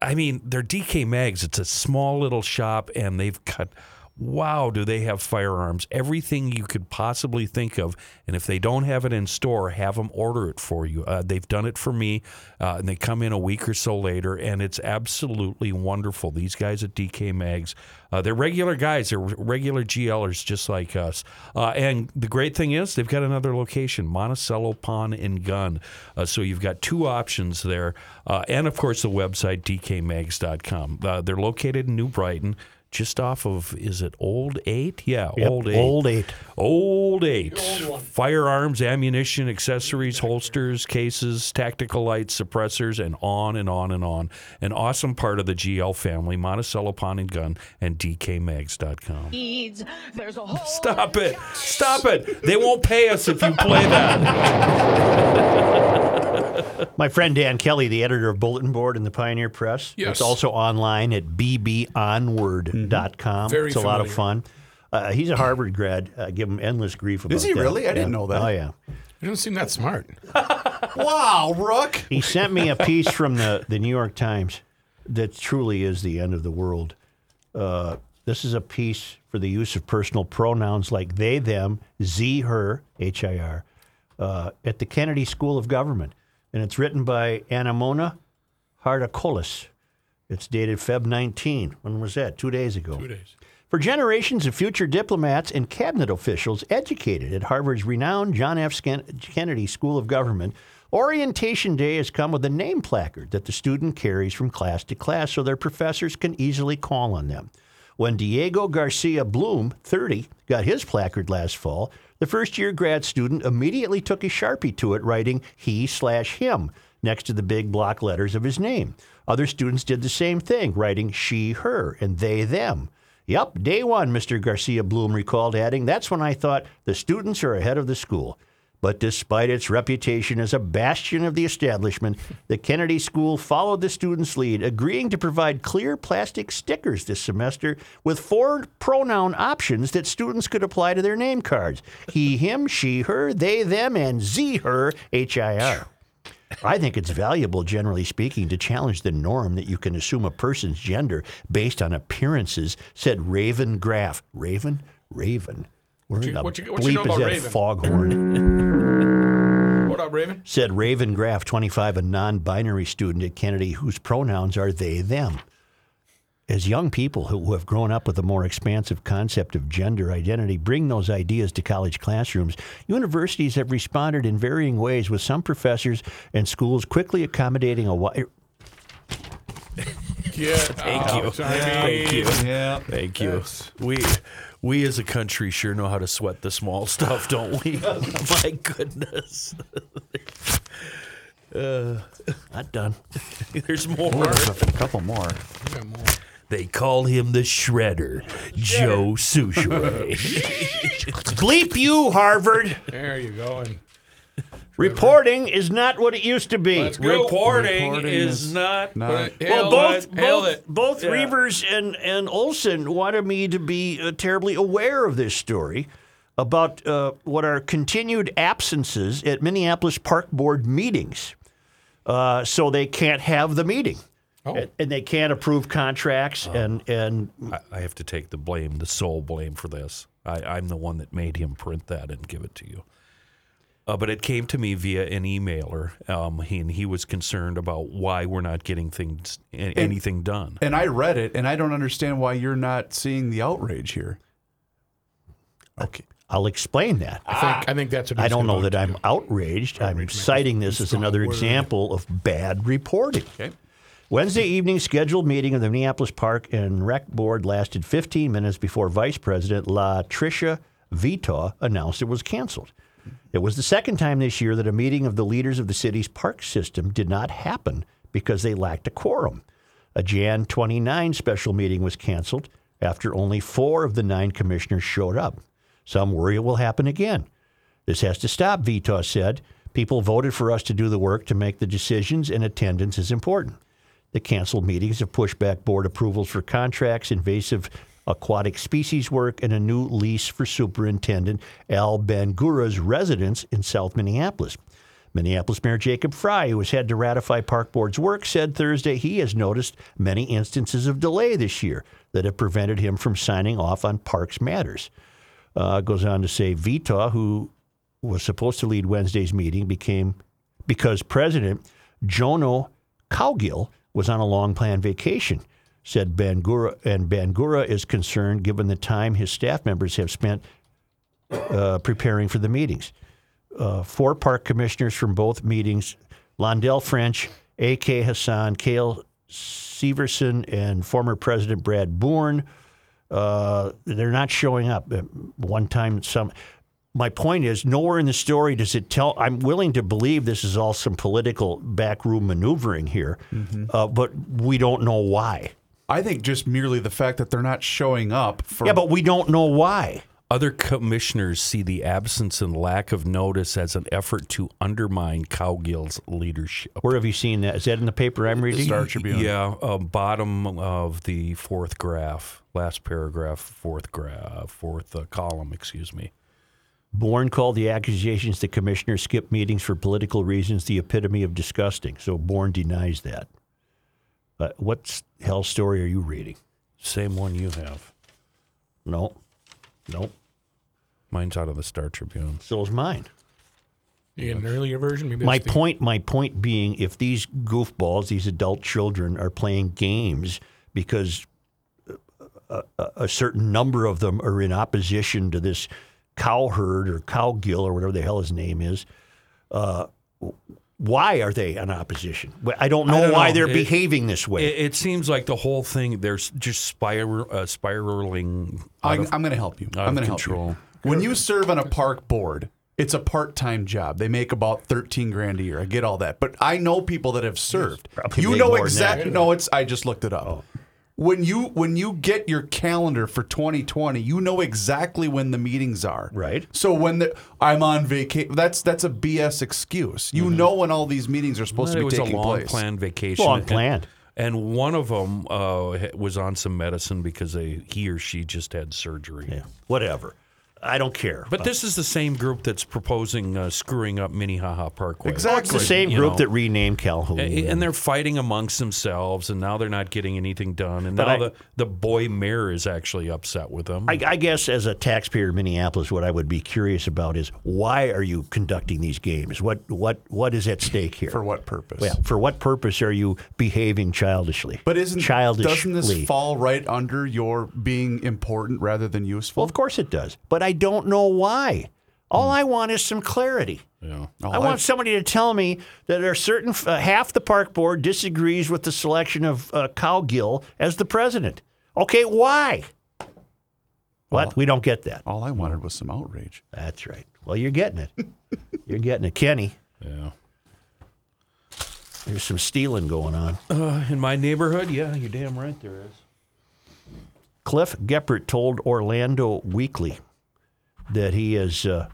I mean, they're DK Mags. It's a small little shop and they've got wow, do they have firearms? Everything you could possibly think of. And if they don't have it in store, have them order it for you. Uh, they've done it for me, uh, and they come in a week or so later, and it's absolutely wonderful. These guys at DK Mags, uh, they're regular guys. They're regular GLers just like us. Uh, and the great thing is, they've got another location, Monticello Pawn and Gun. Uh, so you've got two options there. Uh, and of course, the website, dkmags.com. They're located in New Brighton just off of is it Old Eight? Yeah, Yep, Old Eight. Old Eight. Old Eight. Firearms, ammunition, accessories, holsters, cases, tactical lights, suppressors, and on and on and on. An awesome part of the GL family, Monticello Pawn and Gun, and DKMags.com. needs. There's a whole Stop it! Stop it! They won't pay us if you play that. (laughs) My friend Dan Kelly, the editor of Bulletin Board in the Pioneer Press. Yes. It's also online at bbonward.com. Very it's a lot of fun. Uh, he's a Harvard grad. I give him endless grief about Is he that. really? I didn't know that. Oh, yeah. You don't seem that smart. (laughs) Wow, Rook. He sent me a piece from the, the New York Times that truly is the end of the world. Uh, this is a piece for the use of personal pronouns like they, them, z, her, H I R, uh, at the Kennedy School of Government. And it's written by Anemona Hartocollis. It's dated Feb 19. When was that? Two days ago. Two days. For generations of future diplomats and cabinet officials educated at Harvard's renowned John F. Kennedy School of Government, Orientation Day has come with a name placard that the student carries from class to class so their professors can easily call on them. When Diego Garcia Bloom, 30, got his placard last fall, the first year grad student immediately took a Sharpie to it, writing he slash him next to the big block letters of his name. Other students did the same thing, writing she, her, and they, them. Yep, day one, Mr. Garcia Bloom recalled, adding, That's when I thought the students are ahead of the school. But despite its reputation as a bastion of the establishment, the Kennedy School followed the students' lead, agreeing to provide clear plastic stickers this semester with four pronoun options that students could apply to their name cards he, him, she, her, they, them, and z, her, H I R. I think it's valuable, generally speaking, to challenge the norm that you can assume a person's gender based on appearances, said Raven Graff. Raven? Raven. Where in you- what you- what you know bleep is about that Raven? foghorn? (laughs) What up, Raven? said Raven Graff, 25, a non binary student at Kennedy whose pronouns are they, them. As young people who have grown up with a more expansive concept of gender identity bring those ideas to college classrooms, universities have responded in varying ways, with some professors and schools quickly accommodating a wide. Yeah. (laughs) Thank you. Thank you. Yeah. Thank you. We we as a country sure know how to sweat the small stuff, don't we? (laughs) My goodness. (laughs) Uh, Not done. There's more. A couple more. They call him the Shredder, Joe Soucheray. (laughs) Bleep you, Harvard. There you go. And Reporting is not what it used to be. Let's go. Reporting, Reporting is, is not. not- But Well, hail both it, hail both, it. both Yeah. Reavers and, and Olson wanted me to be uh, terribly aware of this story about uh, what are continued absences at Minneapolis Park Board meetings. Uh, so they can't have the meeting. Oh. And, and they can't approve contracts and, and I, I have to take the blame, the sole blame for this. I, I'm the one that made him print that and give it to you. Uh, but it came to me via an emailer, um, he, and he was concerned about why we're not getting things, a- anything done. And I read it, and I don't understand why you're not seeing the outrage here. Okay. I'll explain that. I think I think that's what I he's don't know gonna that I'm do. outraged. I'm citing this as another example of bad reporting. Okay. Wednesday evening scheduled meeting of the Minneapolis Park and Rec Board lasted 15 minutes before Vice President La Tricia Vita announced it was canceled. It was the second time this year that a meeting of the leaders of the city's park system did not happen because they lacked a quorum. A Jan 29 special meeting was canceled after only four of the nine commissioners showed up. Some worry it will happen again. This has to stop, Vita said. People voted for us to do the work to make the decisions, and attendance is important. The canceled meetings have pushed back board approvals for contracts, invasive aquatic species work, and a new lease for Superintendent Al Bangura's residence in South Minneapolis. Minneapolis Mayor Jacob Frey, who has had to ratify Park Board's work, said Thursday he has noticed many instances of delay this year that have prevented him from signing off on Parks matters. Uh, goes on to say Vetaw, who was supposed to lead Wednesday's meeting, became because President Jono Cowgill was on a long planned vacation. Said Bangura, and Bangura is concerned given the time his staff members have spent uh, preparing for the meetings. Uh, four park commissioners from both meetings Londel French, A.K. Hassan, Kale Severson, and former President Brad Bourn. Uh, they're not showing up. One time, some. My point is, nowhere in the story does it tell. I'm willing to believe this is all some political backroom maneuvering here, uh, but we don't know why. I think just merely the fact that they're not showing up for Yeah, but we don't know why. Other commissioners see the absence and lack of notice as an effort to undermine Cowgill's leadership. Where have you seen that? Is that in the paper I'm reading? Star Tribune. Yeah, uh, bottom of the fourth graph, last paragraph, fourth graph, fourth uh, column, excuse me. Bourn called the accusations that commissioners skipped meetings for political reasons the epitome of disgusting. So Bourn denies that. Uh, what hell story are you reading? Same one you have. No, nope. Mine's out of the Star Tribune. So is mine. You get an earlier version? Maybe My that's the- point, my point being, if these goofballs, these adult children, are playing games because a, a, a certain number of them are in opposition to this cowherd or cowgill or whatever the hell his name is, uh, why are they an opposition? I don't know don't why know. they're It- behaving this way. It, it seems like the whole thing, there's just spiral, uh, spiraling. I, of- I'm going to help you. I'm going to help control. you. When you serve on a park board, it's a part-time job. They make about 13 grand a year. I get all that. But I know people that have served. You know exactly. No, it's I just looked it up. When you when you get your calendar for 2020, you know exactly when the meetings are. Right. So when the I'm on vacation, that's that's a BS excuse. You know when all these meetings are supposed Well, to it be was a taking long place. planned vacation. Long and- planned. And one of them uh, was on some medicine because they, he or she just had surgery. yeah, whatever. I don't care. But this is the same group that's proposing uh, screwing up Minnehaha Parkway. Exactly. it's the same you group know. that renamed Calhoun. A- And they're fighting amongst themselves, and now they're not getting anything done. And But now I- the, the boy mayor is actually upset with them. I, I guess as a taxpayer in Minneapolis, what I would be curious about is why are you conducting these games? What what what is at stake here? For what purpose? Well, for what purpose are you behaving childishly? But isn't childishly? doesn't this fall right under your being important rather than useful? well, of course it does, but I don't know why. All I want is some clarity. yeah. I want somebody to tell me that there are certain uh, half the park board disagrees with the selection of uh, Cowgill as the president. Okay, why? What? we don't get that. All I wanted was some outrage. That's right. Well, you're getting it. (laughs) you're getting it, Kenny. Yeah. There's some stealing going on. Uh, in my neighborhood, yeah, you're damn right there is. Cliff Geppert told Orlando Weekly that he has uh,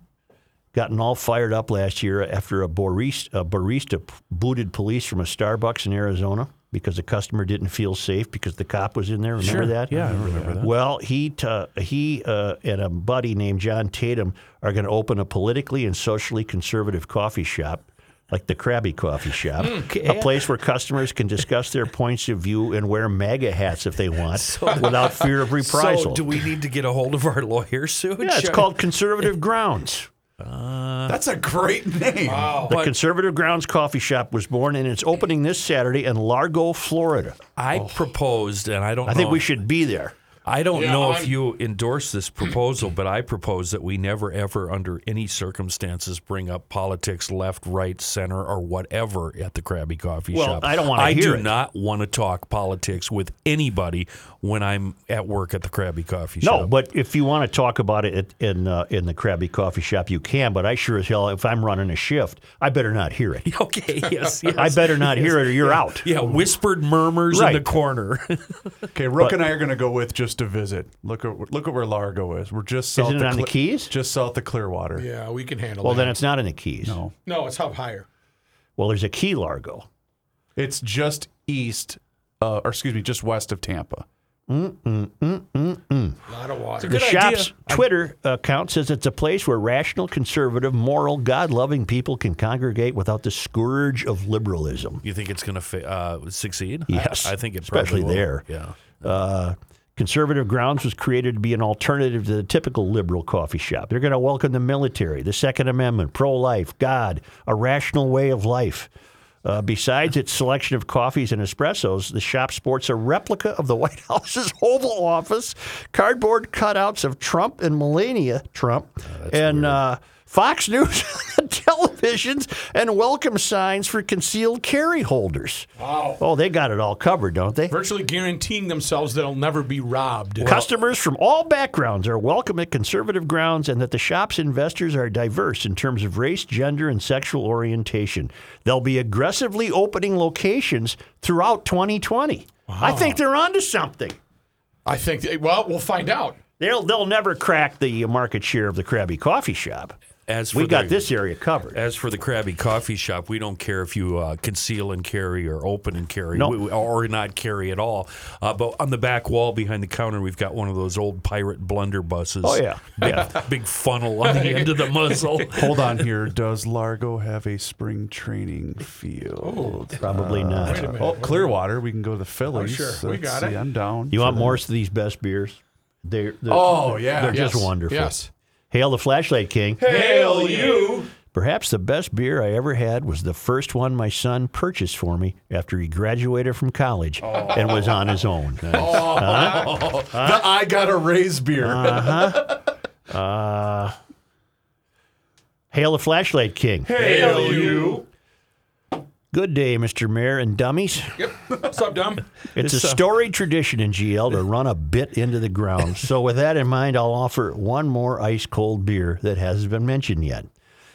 gotten all fired up last year after a barista, a barista booted police from a Starbucks in Arizona because a customer didn't feel safe because the cop was in there. Remember Sure. that? Yeah, I remember that. Well, he t- he uh, and a buddy named John Tatum are going to open a politically and socially conservative coffee shop. Like the Krabby Coffee Shop, hmm. a place where customers can discuss their points of view and wear MAGA hats if they want, (laughs) without fear of reprisal. So, do we need to get a hold of our lawyer soon? Yeah, it's called Conservative Grounds. Uh, That's a great name. The Conservative Grounds Coffee Shop was born, and it's opening this Saturday in Largo, Florida. I proposed, and I don't. I think we should be there. I don't Yeah, know if I'm- you endorse this proposal, but I propose that we never, ever, under any circumstances, bring up politics, left, right, center, or whatever at the Krabby Coffee Well, Shop. I don't wanna I hear do it. not want to talk politics with anybody when I'm at work at the Krabby Coffee No, Shop. but if you want to talk about it in uh, in the Krabby Coffee Shop, you can. But I sure as hell, if I'm running a shift, I better not hear it. (laughs) okay, yes, (laughs) yes. I better not hear it, or you're out. Yeah, whispered murmurs in the corner. (laughs) Okay, Rook and I are going to go with just to visit. Look at look at where Largo is. We're just south Isn't it of on the Keys? Just south of Clearwater. Yeah, we can handle Well, that. then it's not in the Keys. No, no, it's up higher. Well, there's a Key Largo. it's just east, uh, or excuse me, just west of Tampa. A lot of water. The Good shop's idea. Twitter account says it's a place where rational, conservative, moral, God loving people can congregate without the scourge of liberalism. You think it's going to fa- uh, succeed? I- Yes, I, think it especially probably will. there. Yeah. Uh, Conservative Grounds was created to be an alternative to the typical liberal coffee shop. They're going to welcome the military, the Second Amendment, pro life, God, a rational way of life. Uh, besides its selection of coffees and espressos, the shop sports a replica of the White House's (laughs) Oval Office, cardboard cutouts of Trump and Melania Trump, and uh, Fox News (laughs) televisions, and welcome signs for concealed carry holders. Wow. Oh, they got it all covered, don't they? Virtually guaranteeing themselves they'll never be robbed. Customers from all backgrounds are welcome at conservative grounds and that the shop's investors are diverse in terms of race, gender, and sexual orientation. They'll be aggressively opening locations throughout 2020. I think they're onto something. I think, well, we'll find out. They'll, they'll never crack the market share of the Krabby Coffee Shop. As for We got the- this area covered. As for the Krabby Coffee Shop, we don't care if you uh, conceal and carry or open and carry No. we- we- or not carry at all. Uh, but on the back wall behind the counter, we've got one of those old pirate blunderbusses. Oh, yeah. (laughs) Big, Yeah. big funnel on the end of the muzzle. (laughs) Hold on here. Does Largo have a spring training field? Oh, Probably not. Oh, Clearwater. We can go to the Phillies. sure. We Let's got see, it. I'm down. You want that. more of these best beers? They're, they're, Oh, yeah. They're Yes. just wonderful. Yes. Hail the Flashlight King. Hail you. Perhaps the best beer I ever had was the first one my son purchased for me after he graduated from college and was on his own. (laughs) Oh, The I got a raise beer. Uh, huh. Hail the Flashlight King. Hail you. Good day, Mr. Mayor and dummies. Yep. What's up, Dum? (laughs) It's a It's, uh, storied tradition in GL to run a bit into the ground. (laughs) So, with that in mind, I'll offer one more ice cold beer that hasn't been mentioned yet.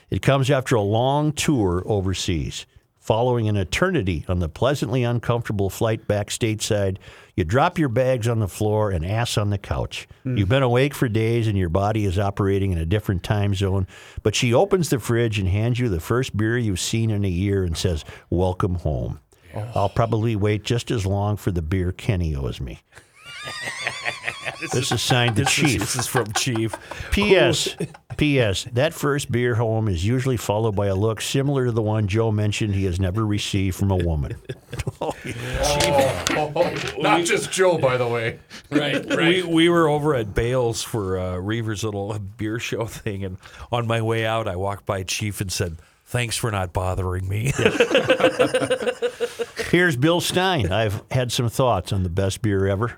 It comes after a long tour overseas. Following an eternity on the pleasantly uncomfortable flight back stateside, you drop your bags on the floor and ass on the couch. Hmm. You've been awake for days and your body is operating in a different time zone. But she opens the fridge and hands you the first beer you've seen in a year and says, Welcome home. Oh. I'll probably wait just as long for the beer Kenny owes me. (laughs) (laughs) this is signed the This is, chief. this is from Chief. P.S. (laughs) P.S. That first beer home is usually followed by a look similar to the one Joe mentioned he has never received from a woman. (laughs) Not just Joe, by the way. Right, We, we were over at Bales for uh, Reaver's little beer show thing, and on my way out, I walked by Chief and said, "Thanks for not bothering me." Here's Bill Stein. I've had some thoughts on the best beer ever.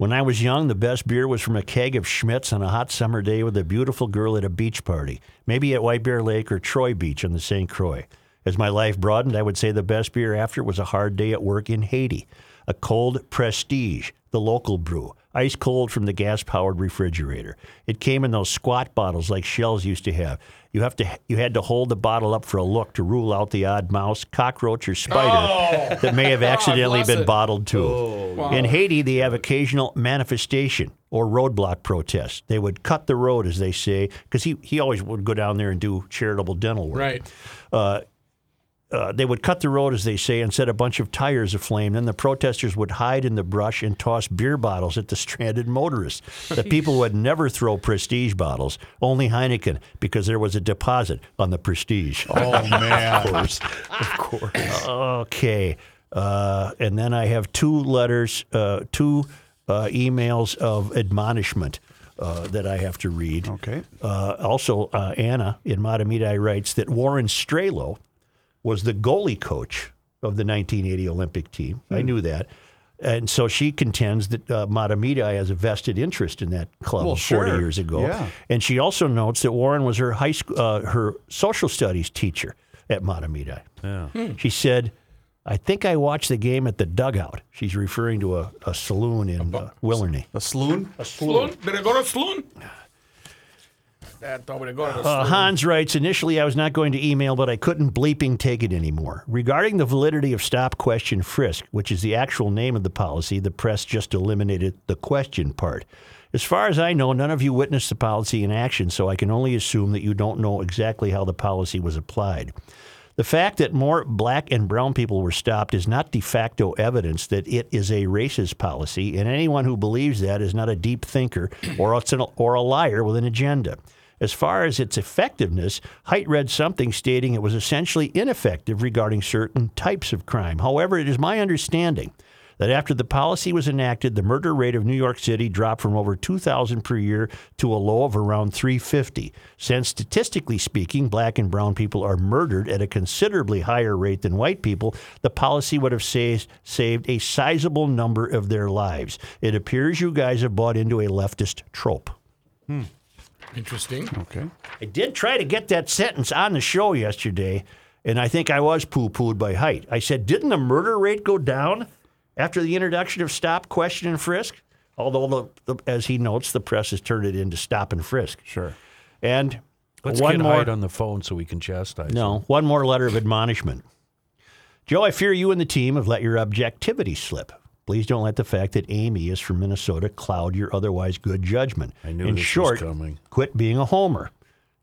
When I was young, the best beer was from a keg of Schmitz on a hot summer day with a beautiful girl at a beach party, maybe at White Bear Lake or Troy Beach on the St. Croix. As my life broadened, I would say the best beer after was a hard day at work in Haiti. A cold Prestige, the local brew, ice cold from the gas powered refrigerator. It came in those squat bottles like Shells used to have. You have to you had to hold the bottle up for a look to rule out the odd mouse, cockroach, or spider that may have (laughs) accidentally been bottled too. In Haiti, they have occasional manifestation or roadblock protests. They would cut the road, as they say, because he, he always would go down there and do charitable dental work. Right. Uh, they would cut the road, as they say, and set a bunch of tires aflame. Then the protesters would hide in the brush and toss beer bottles at the (laughs) stranded motorists. The people would never throw Prestige bottles, only Heineken, because there was a deposit on the Prestige. Oh, (laughs) man. of course. Of course. Okay. Uh, and then I have two letters, uh, two uh, emails of admonishment uh, that I have to read. Okay. Uh, also, uh, Anna in Mahtomedi writes that Warren Strelow was the goalie coach of the 1980 Olympic team. I knew that. And so she contends that uh, Mahtomedi has a vested interest in that club Well, 40 sure. years ago. Yeah. And she also notes that Warren was her high school, uh, her social studies teacher at Mahtomedi. Yeah. She said, I think I watched the game at the dugout. She's referring to a, a saloon in uh, Willernie. A sloon? Sloan? Did I go to Sloan? We'd go to Uh, Hans writes, initially I was not going to email, but I couldn't bleeping take it anymore. Regarding the validity of stop question frisk, which is the actual name of the policy, the press just eliminated the question part. As far as I know, none of you witnessed the policy in action, so I can only assume that you don't know exactly how the policy was applied. The fact that more black and brown people were stopped is not de facto evidence that it is a racist policy, and anyone who believes that is not a deep thinker or a liar with an agenda. As far as its effectiveness, Hyde read something stating it was essentially ineffective regarding certain types of crime. However, it is my understanding that after the policy was enacted, the murder rate of New York City dropped from over 2,000 per year to a low of around 350. Since statistically speaking, black and brown people are murdered at a considerably higher rate than white people, the policy would have saved, saved a sizable number of their lives. It appears you guys have bought into a leftist trope. Hmm. Interesting. Okay. I did try to get that sentence on the show yesterday, and I think I was poo pooed by Hyde. I said, Didn't the murder rate go down after the introduction of stop, question, and frisk? Although, the, the, as he notes, the press has turned it into stop and frisk. Sure. And Let's one get more. Hyde on the phone so we can chastise him. No, one more letter of admonishment. Joe, I fear you and the team have let your objectivity slip. Please don't let the fact that Amy is from Minnesota cloud your otherwise good judgment. I knew In this was short, coming. quit being a homer.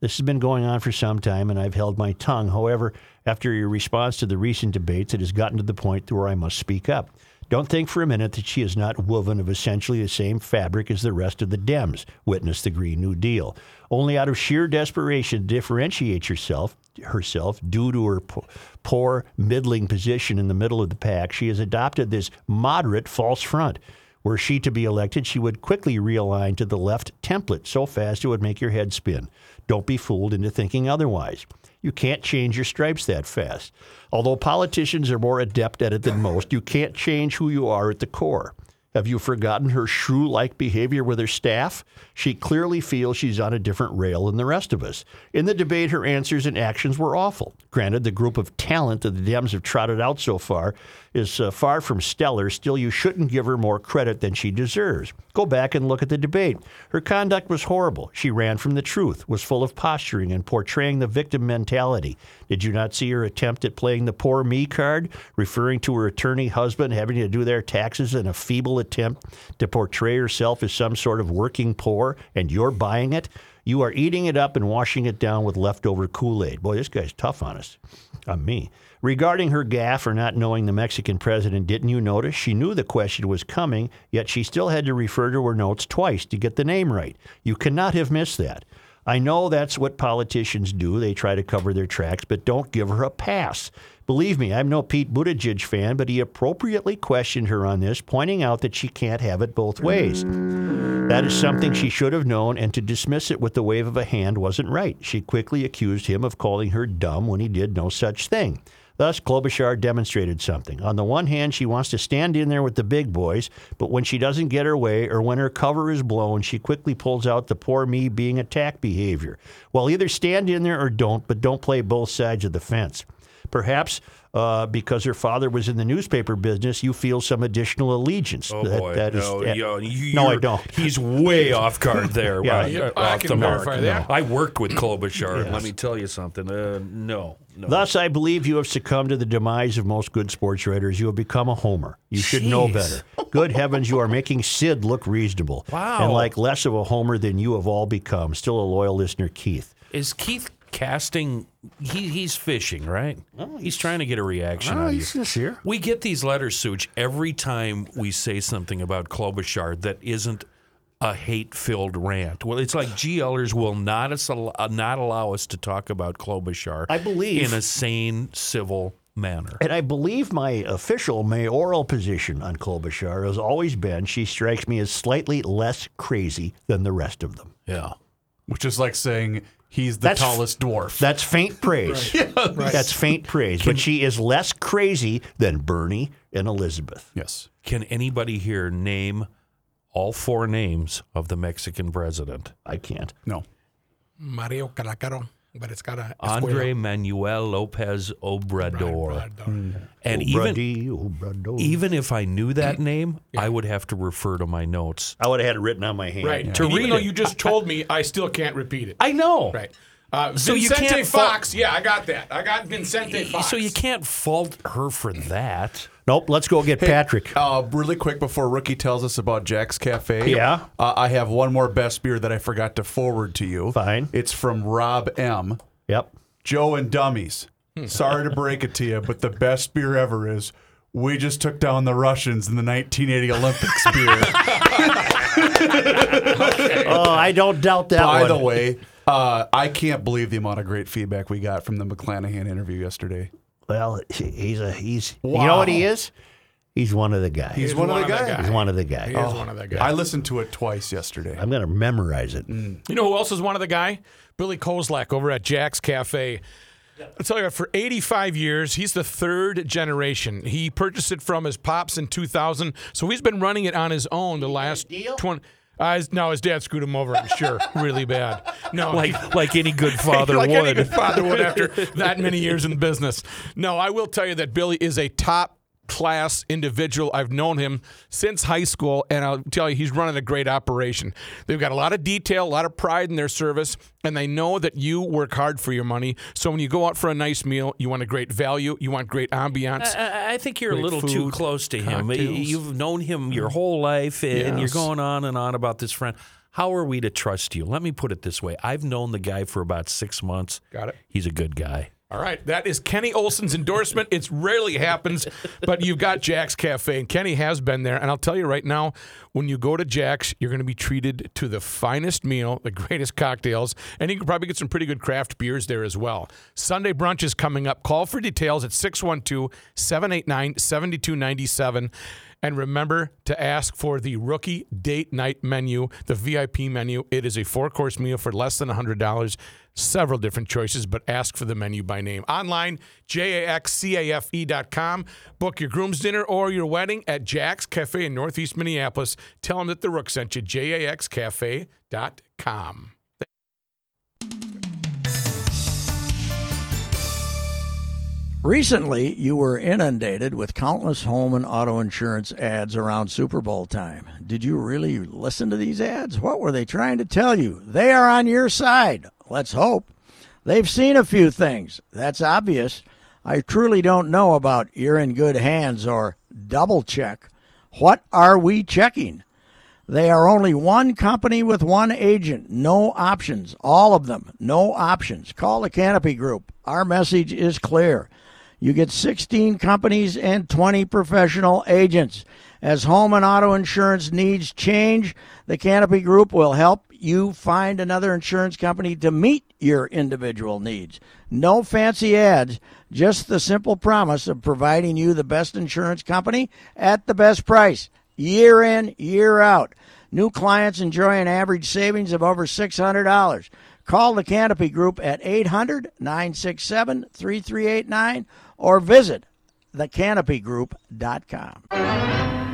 This has been going on for some time, and I've held my tongue. However, after your response to the recent debates, it has gotten to the point where I must speak up. Don't think for a minute that she is not woven of essentially the same fabric as the rest of the Dems, witness the Green New Deal. Only out of sheer desperation to differentiate yourself, herself due to her po- poor, middling position in the middle of the pack, she has adopted this moderate false front. Were she to be elected, she would quickly realign to the left template so fast it would make your head spin. Don't be fooled into thinking otherwise. You can't change your stripes that fast. Although politicians are more adept at it than most, you can't change who you are at the core. Have you forgotten her shrew like behavior with her staff? She clearly feels she's on a different rail than the rest of us. In the debate, her answers and actions were awful. Granted, the group of talent that the Dems have trotted out so far is uh, far from stellar. Still, you shouldn't give her more credit than she deserves. Go back and look at the debate. Her conduct was horrible. She ran from the truth, was full of posturing and portraying the victim mentality. Did you not see her attempt at playing the poor me card, referring to her attorney husband having to do their taxes in a feeble attempt to portray herself as some sort of working poor, and you're buying it? You are eating it up and washing it down with leftover Kool Aid. Boy, this guy's tough on us, on me. Regarding her gaffe for not knowing the Mexican president, didn't you notice? She knew the question was coming, yet she still had to refer to her notes twice to get the name right. You cannot have missed that. I know that's what politicians do. They try to cover their tracks, but don't give her a pass. Believe me, I'm no Pete Buttigieg fan, but he appropriately questioned her on this, pointing out that she can't have it both ways. That is something she should have known, and to dismiss it with the wave of a hand wasn't right. She quickly accused him of calling her dumb when he did no such thing. Thus, Klobuchar demonstrated something. On the one hand, she wants to stand in there with the big boys, but when she doesn't get her way or when her cover is blown, she quickly pulls out the poor me being attacked behavior. Well, either stand in there or don't, but don't play both sides of the fence. Perhaps uh, because her father was in the newspaper business, you feel some additional allegiance. Oh That- boy, that is- no, that- you- you- no, I don't. He's way (laughs) off guard there. Yeah, uh, yeah, I can the mark. verify that. I worked with Klobuchar. and Let me tell you something. Uh, no, no. Thus, I believe you have succumbed to the demise of most good sports writers. You have become a homer. You should know better. Good heavens, you are making Sid look reasonable. Wow. And like less of a homer than you have all become. Still a loyal listener, Keith. Is Keith casting? He, he's fishing, right? he's, trying to get a reaction out of you. sincere. We get these letters, Such, every time we say something about Klobuchar that isn't a hate-filled rant. Well, it's like GLers will not us al- uh, not allow us to talk about Klobuchar. I believe- in a sane, civil manner. And I believe my official mayoral position on Klobuchar has always been she strikes me as slightly less crazy than the rest of them. Yeah. Which is like saying he's the That's- tallest dwarf. That's faint praise. (laughs) That's faint praise. But she is less crazy than Bernie and Elizabeth. yes. Can anybody here name all four names of the Mexican president? I can't. No. Mario Calacaro, but it's got a Andre Manuel Lopez Obrador. And even Brady, oh, even if I knew that name, I would have to refer to my notes. I would have had it written on my hand. Right. To And read even though you just told me, I still can't repeat it. I know. Right. Uh, So you can't fault- Fox. Yeah, I got that. I got Vincente Fox. So you can't fault her for that. Nope. Let's go get Patrick. Uh, really quick before Rookie tells us about Jack's Cafe. Yeah. Uh, I have one more best beer that I forgot to forward to you. Fine. It's from Rob M. Yep. Joe and Dummies. Sorry to break it to you, but the best beer ever is we just took down the Russians in the 1980 Olympics (laughs) beer. (laughs) Oh, I don't doubt that By one. the way, uh, I can't believe the amount of great feedback we got from the McClanahan interview yesterday. Well, he's a he's. You know what he is? He's one of the guys. He's one of the the guys. He's one of the guys. He is one of the guys. I listened to it twice yesterday. I'm going to memorize it. Mm. You know who else is one of the guy? Billy Kozlak over at Jack's Cafe. I'll tell you what, for 85 years, he's the third generation. He purchased it from his pops in 2000, so he's been running it on his own the last 20. Uh, his, no, his dad screwed him over, I'm sure, (laughs) really bad. No, Like like any good (laughs) father like would. any good father would after (laughs) that many years in business. No, I will tell you that Billy is a top class individual. I've known him since high school, and I'll tell you, he's running a great operation. They've got a lot of detail, a lot of pride in their service, and they know that you work hard for your money. So when you go out for a nice meal, you want a great value, you want great ambiance. I I think you're a little too close to him. cocktails. You've known him your whole life, and you're going on and on about this friend. How are we to trust you? Let me put it this way: I've known the guy for about six months. Got it. He's a good guy. All right, that is Kenny Olson's endorsement. It rarely happens, but you've got Jack's Cafe, and Kenny has been there. And I'll tell you right now, when you go to Jack's, you're going to be treated to the finest meal, the greatest cocktails, and you can probably get some pretty good craft beers there as well. Sunday brunch is coming up. Call for details at 612 789 7297. And remember to ask for the rookie date night menu, the VIP menu. It is a four course meal for less than $100. Several different choices, but ask for the menu by name. Online, jaxcafe.com. Book your groom's dinner or your wedding at Jack's Cafe in Northeast Minneapolis. Tell them that the Rook sent you, jaxcafe.com. Recently, you were inundated with countless home and auto insurance ads around Super Bowl time. Did you really listen to these ads? What were they trying to tell you? They are on your side. Let's hope. They've seen a few things. That's obvious. I truly don't know about you're in good hands or double check. What are we checking? They are only one company with one agent, no options. All of them, no options. Call the Canopy Group. Our message is clear. You get 16 companies and 20 professional agents. As home and auto insurance needs change, the Canopy Group will help you find another insurance company to meet your individual needs. No fancy ads, just the simple promise of providing you the best insurance company at the best price, year in, year out. New clients enjoy an average savings of over $600. Call the Canopy Group at 800 967 3389 or visit thecanopygroup.com.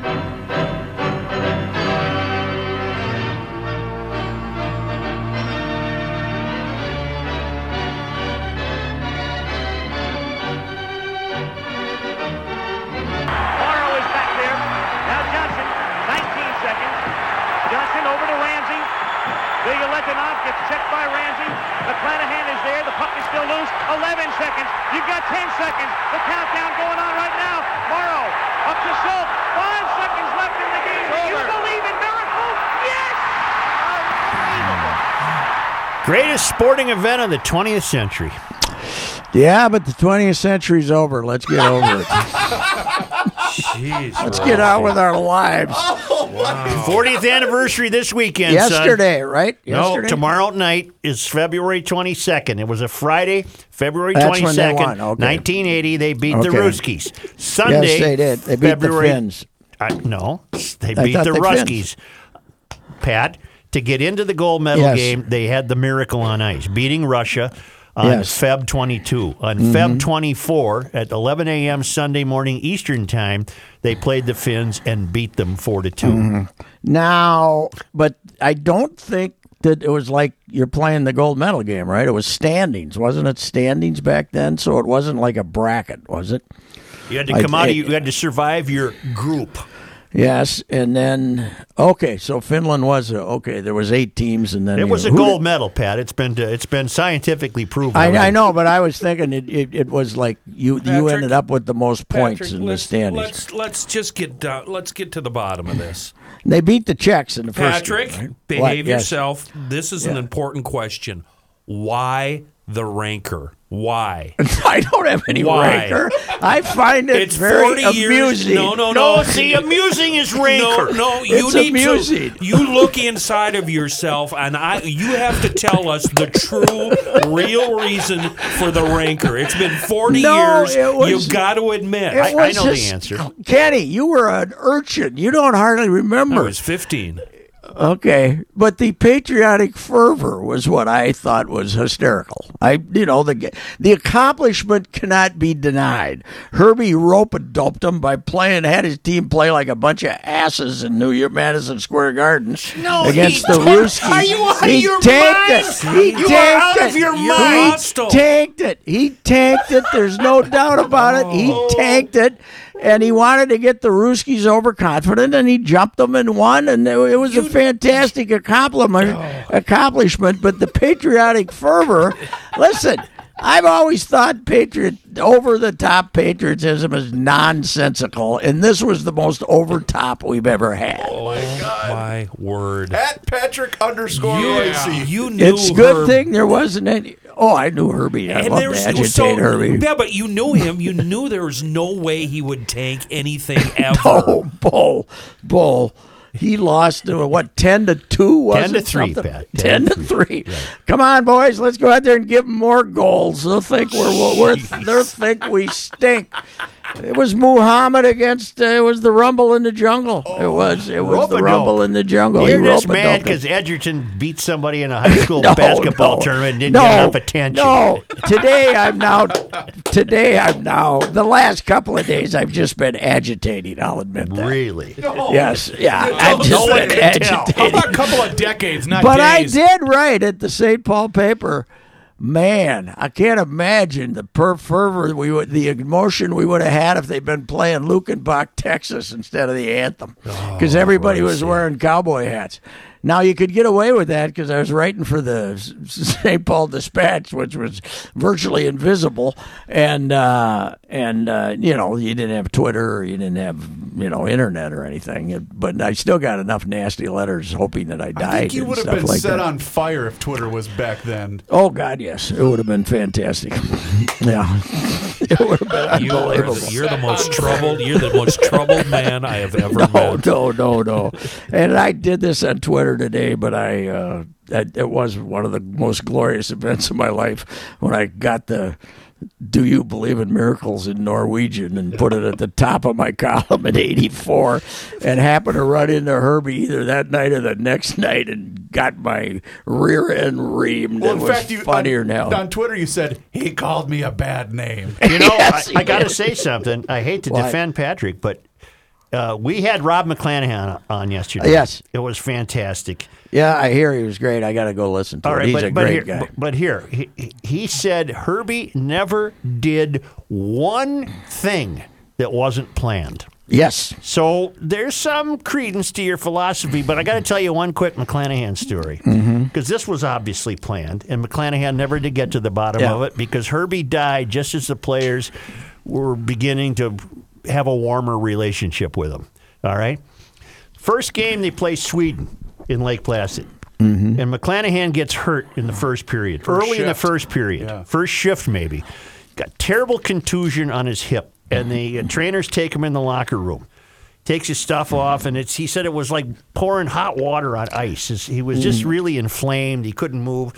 Ilya gets checked by Ramsey. McClanahan is there. The puck is still loose. 11 seconds. You've got 10 seconds. The countdown going on right now. Morrow up to Schultz. Five seconds left in the game. Do you believe in miracles? Yes! Unbelievable. Greatest sporting event of the 20th century. Yeah, but the 20th century's over. Let's get over it. (laughs) Let's get on with our lives. 40th anniversary this weekend. son. Yesterday, right? No, tomorrow night is February 22nd. It was a Friday, February That's when they 22nd, won. Okay. 1980. They beat the Okay. Ruskies. Sunday, Yes, they did. They beat February, the Finns. I, no, they I beat thought the they Ruskies. Pat, to get into the gold medal Yes. game, they had the miracle on ice, beating Russia on Yes. Mm-hmm. Feb 22. On Feb 24 at 11 a.m. Sunday morning Eastern Time, they played the Finns and beat them 4 to 2. Mm-hmm. Now, but I don't think that it was like you're playing the gold medal game, right? It was standings, wasn't it? Standings back then, so it wasn't like a bracket, was it? You had to I- come out I- of you had to survive your group. Yes, and then okay, so Finland was a, okay. There was eight teams, and then It you- was a gold did- medal, Pat. It's been uh, it's been scientifically proven. I, I know, but I was thinking it, it, it was like you you ended up with the most points Patrick, in the let's, standings. Let's let's just get down. Let's get to the bottom of this. They beat the Czechs in the first. Patrick, right? behave What? Yes. yourself. This is an important question. Why the rancor? Why? (laughs) I don't have any Why? rancor. I find it It's very 40 years. amusing. No, no, No, no. see, amusing is (laughs) No, rancor. no, you It's need amusing. to. You look inside of yourself, and I. You have to tell us the true, real reason for the rancor. It's been forty No, years. it was- You've got to admit. It I, I was know the answer. Kenny, you were an urchin. You don't hardly I remember. was fifteen. Okay, but the patriotic fervor was what I thought was hysterical. I, you know, the the accomplishment cannot be denied. Herbie rope doped him by playing, had his team play like a bunch of asses in New York Madison Square Garden No, against he the Ruskies. Are you out of he your tanked mind? it. He You tanked out it. of your He mind. Hostile. tanked it. He tanked it. There's no doubt about it. He Oh. tanked it. And he wanted to get the Ruskies overconfident, and he jumped them and won, and it it was a fantastic accomplishment. Oh. Accomplishment, but the patriotic fervor. Listen, I've always thought patriot over the top patriotism is nonsensical, and this was the most over top we've ever had. Oh, oh my word! At Patrick underscore You, Racy. you knew It's a good Herb- thing there wasn't any. Oh, I knew Herbie. I And loved there to agitate so, Herbie. Yeah, but you knew him. You knew there was no way he would tank anything (laughs) ever. Oh, Bull, Bull. He lost to what ten to two? Was 10 to it? three, Something? Pat. Ten to three. Come on, boys. Let's go out there and give them more goals. They'll think we're, we're they'll think we stink. It was Muhammad against. Uh, it was the Rumble in the Jungle. it was. It was the Rumble in the Jungle. You're He just mad because Edgerton beat somebody in a high (laughs) school No, basketball no. tournament and didn't no, get enough attention. No, today I'm now. Today I'm now. The last couple of days I've just been agitating. I'll admit that. Really? Yes, yeah, I've no just one been can tell. How about a couple of decades, not But I did write at the St. Paul paper. Man, I can't imagine the per fervor we would, the emotion we would have had if they'd been playing Lukenbach, Texas, instead of the anthem, oh, because everybody was wearing cowboy hats. Now you could get away with that because I was writing for the St. Paul Dispatch, which was virtually invisible, and uh, and uh, you know you didn't have Twitter or you didn't have you know internet or anything. But I still got enough nasty letters hoping that I died. I think you would have been like set that. on fire if Twitter was back then. Oh God, yes, it would have been fantastic. (laughs) yeah, it would have been You are unbelievable. the, you're the most troubled. You're the most troubled man I have ever (laughs) no, met. no, no, no. And I did this on Twitter today, but I uh, it, it was one of the most glorious events of my life when I got the. Do you believe in miracles in Norwegian and put it at the top of my column in '84, and happened to run into Herbie either that night or the next night and got my rear end reamed. Well, it in was fact, you funnier on, than hell. on Twitter you said he called me a bad name. (laughs) You know, Yes, I, I got to say something. I hate to What? defend Patrick, but uh, we had Rob McClanahan on yesterday. Yes. It was fantastic. Yeah, I hear he was great. I got to go listen to All it. right, He's but, a but great here, guy. but, here, he, he said Herbie never did one thing that wasn't planned. yes. So there's some credence to your philosophy, but I got to tell you one quick McClanahan story Mm-hmm. because this was obviously planned, and McClanahan never did get to the bottom Yeah. of it because Herbie died just as the players were beginning to have a warmer relationship with them. All right, first game they play Sweden in Lake Placid. Mm-hmm. And McClanahan gets hurt in the first period, early in the first period, Yeah. first shift maybe. Got terrible contusion on his hip, and the uh, trainers take him in the locker room. Takes his stuff off, and it's. He said it was like pouring hot water on ice. He was just mm. really inflamed. He couldn't move.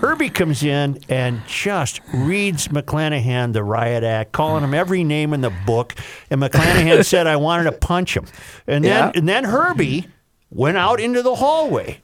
Herbie comes in and just reads McClanahan the riot act, calling him every name in the book. And McClanahan (laughs) said, "I wanted to punch him." And then, Yeah. and then Herbie went out into the hallway.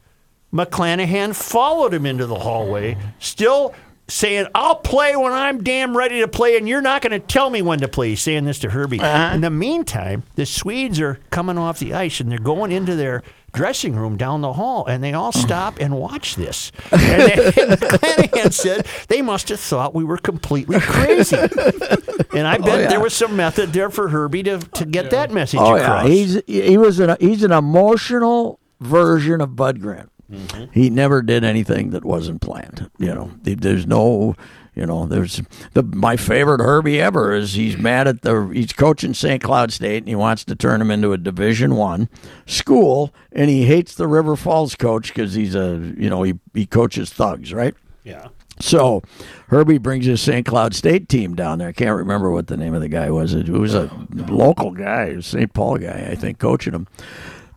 McClanahan followed him into the hallway, still saying, I'll play when I'm damn ready to play, and you're not going to tell me when to play. He's saying this to Herbie. Uh-huh. In the meantime, the Swedes are coming off the ice and they're going into their dressing room down the hall, and they all stop and watch this. And, they, (laughs) and McClanahan said they must have thought we were completely crazy. And I oh, bet yeah. there was some method there for Herbie to, to get that message Oh across. yeah, he's he was an he's an emotional version of Bud Grant. Mm-hmm. He never did anything that wasn't planned. You know, there's no, you know, there's the my favorite Herbie ever is he's mad at the he's coaching St. Cloud State and he wants to turn him into a Division One school and he hates the River Falls coach because he's a you know he he coaches thugs right. yeah. So Herbie brings his St. Cloud State team down there. I can't remember what the name of the guy was. It was a local guy, St. Paul guy, I think, coaching him.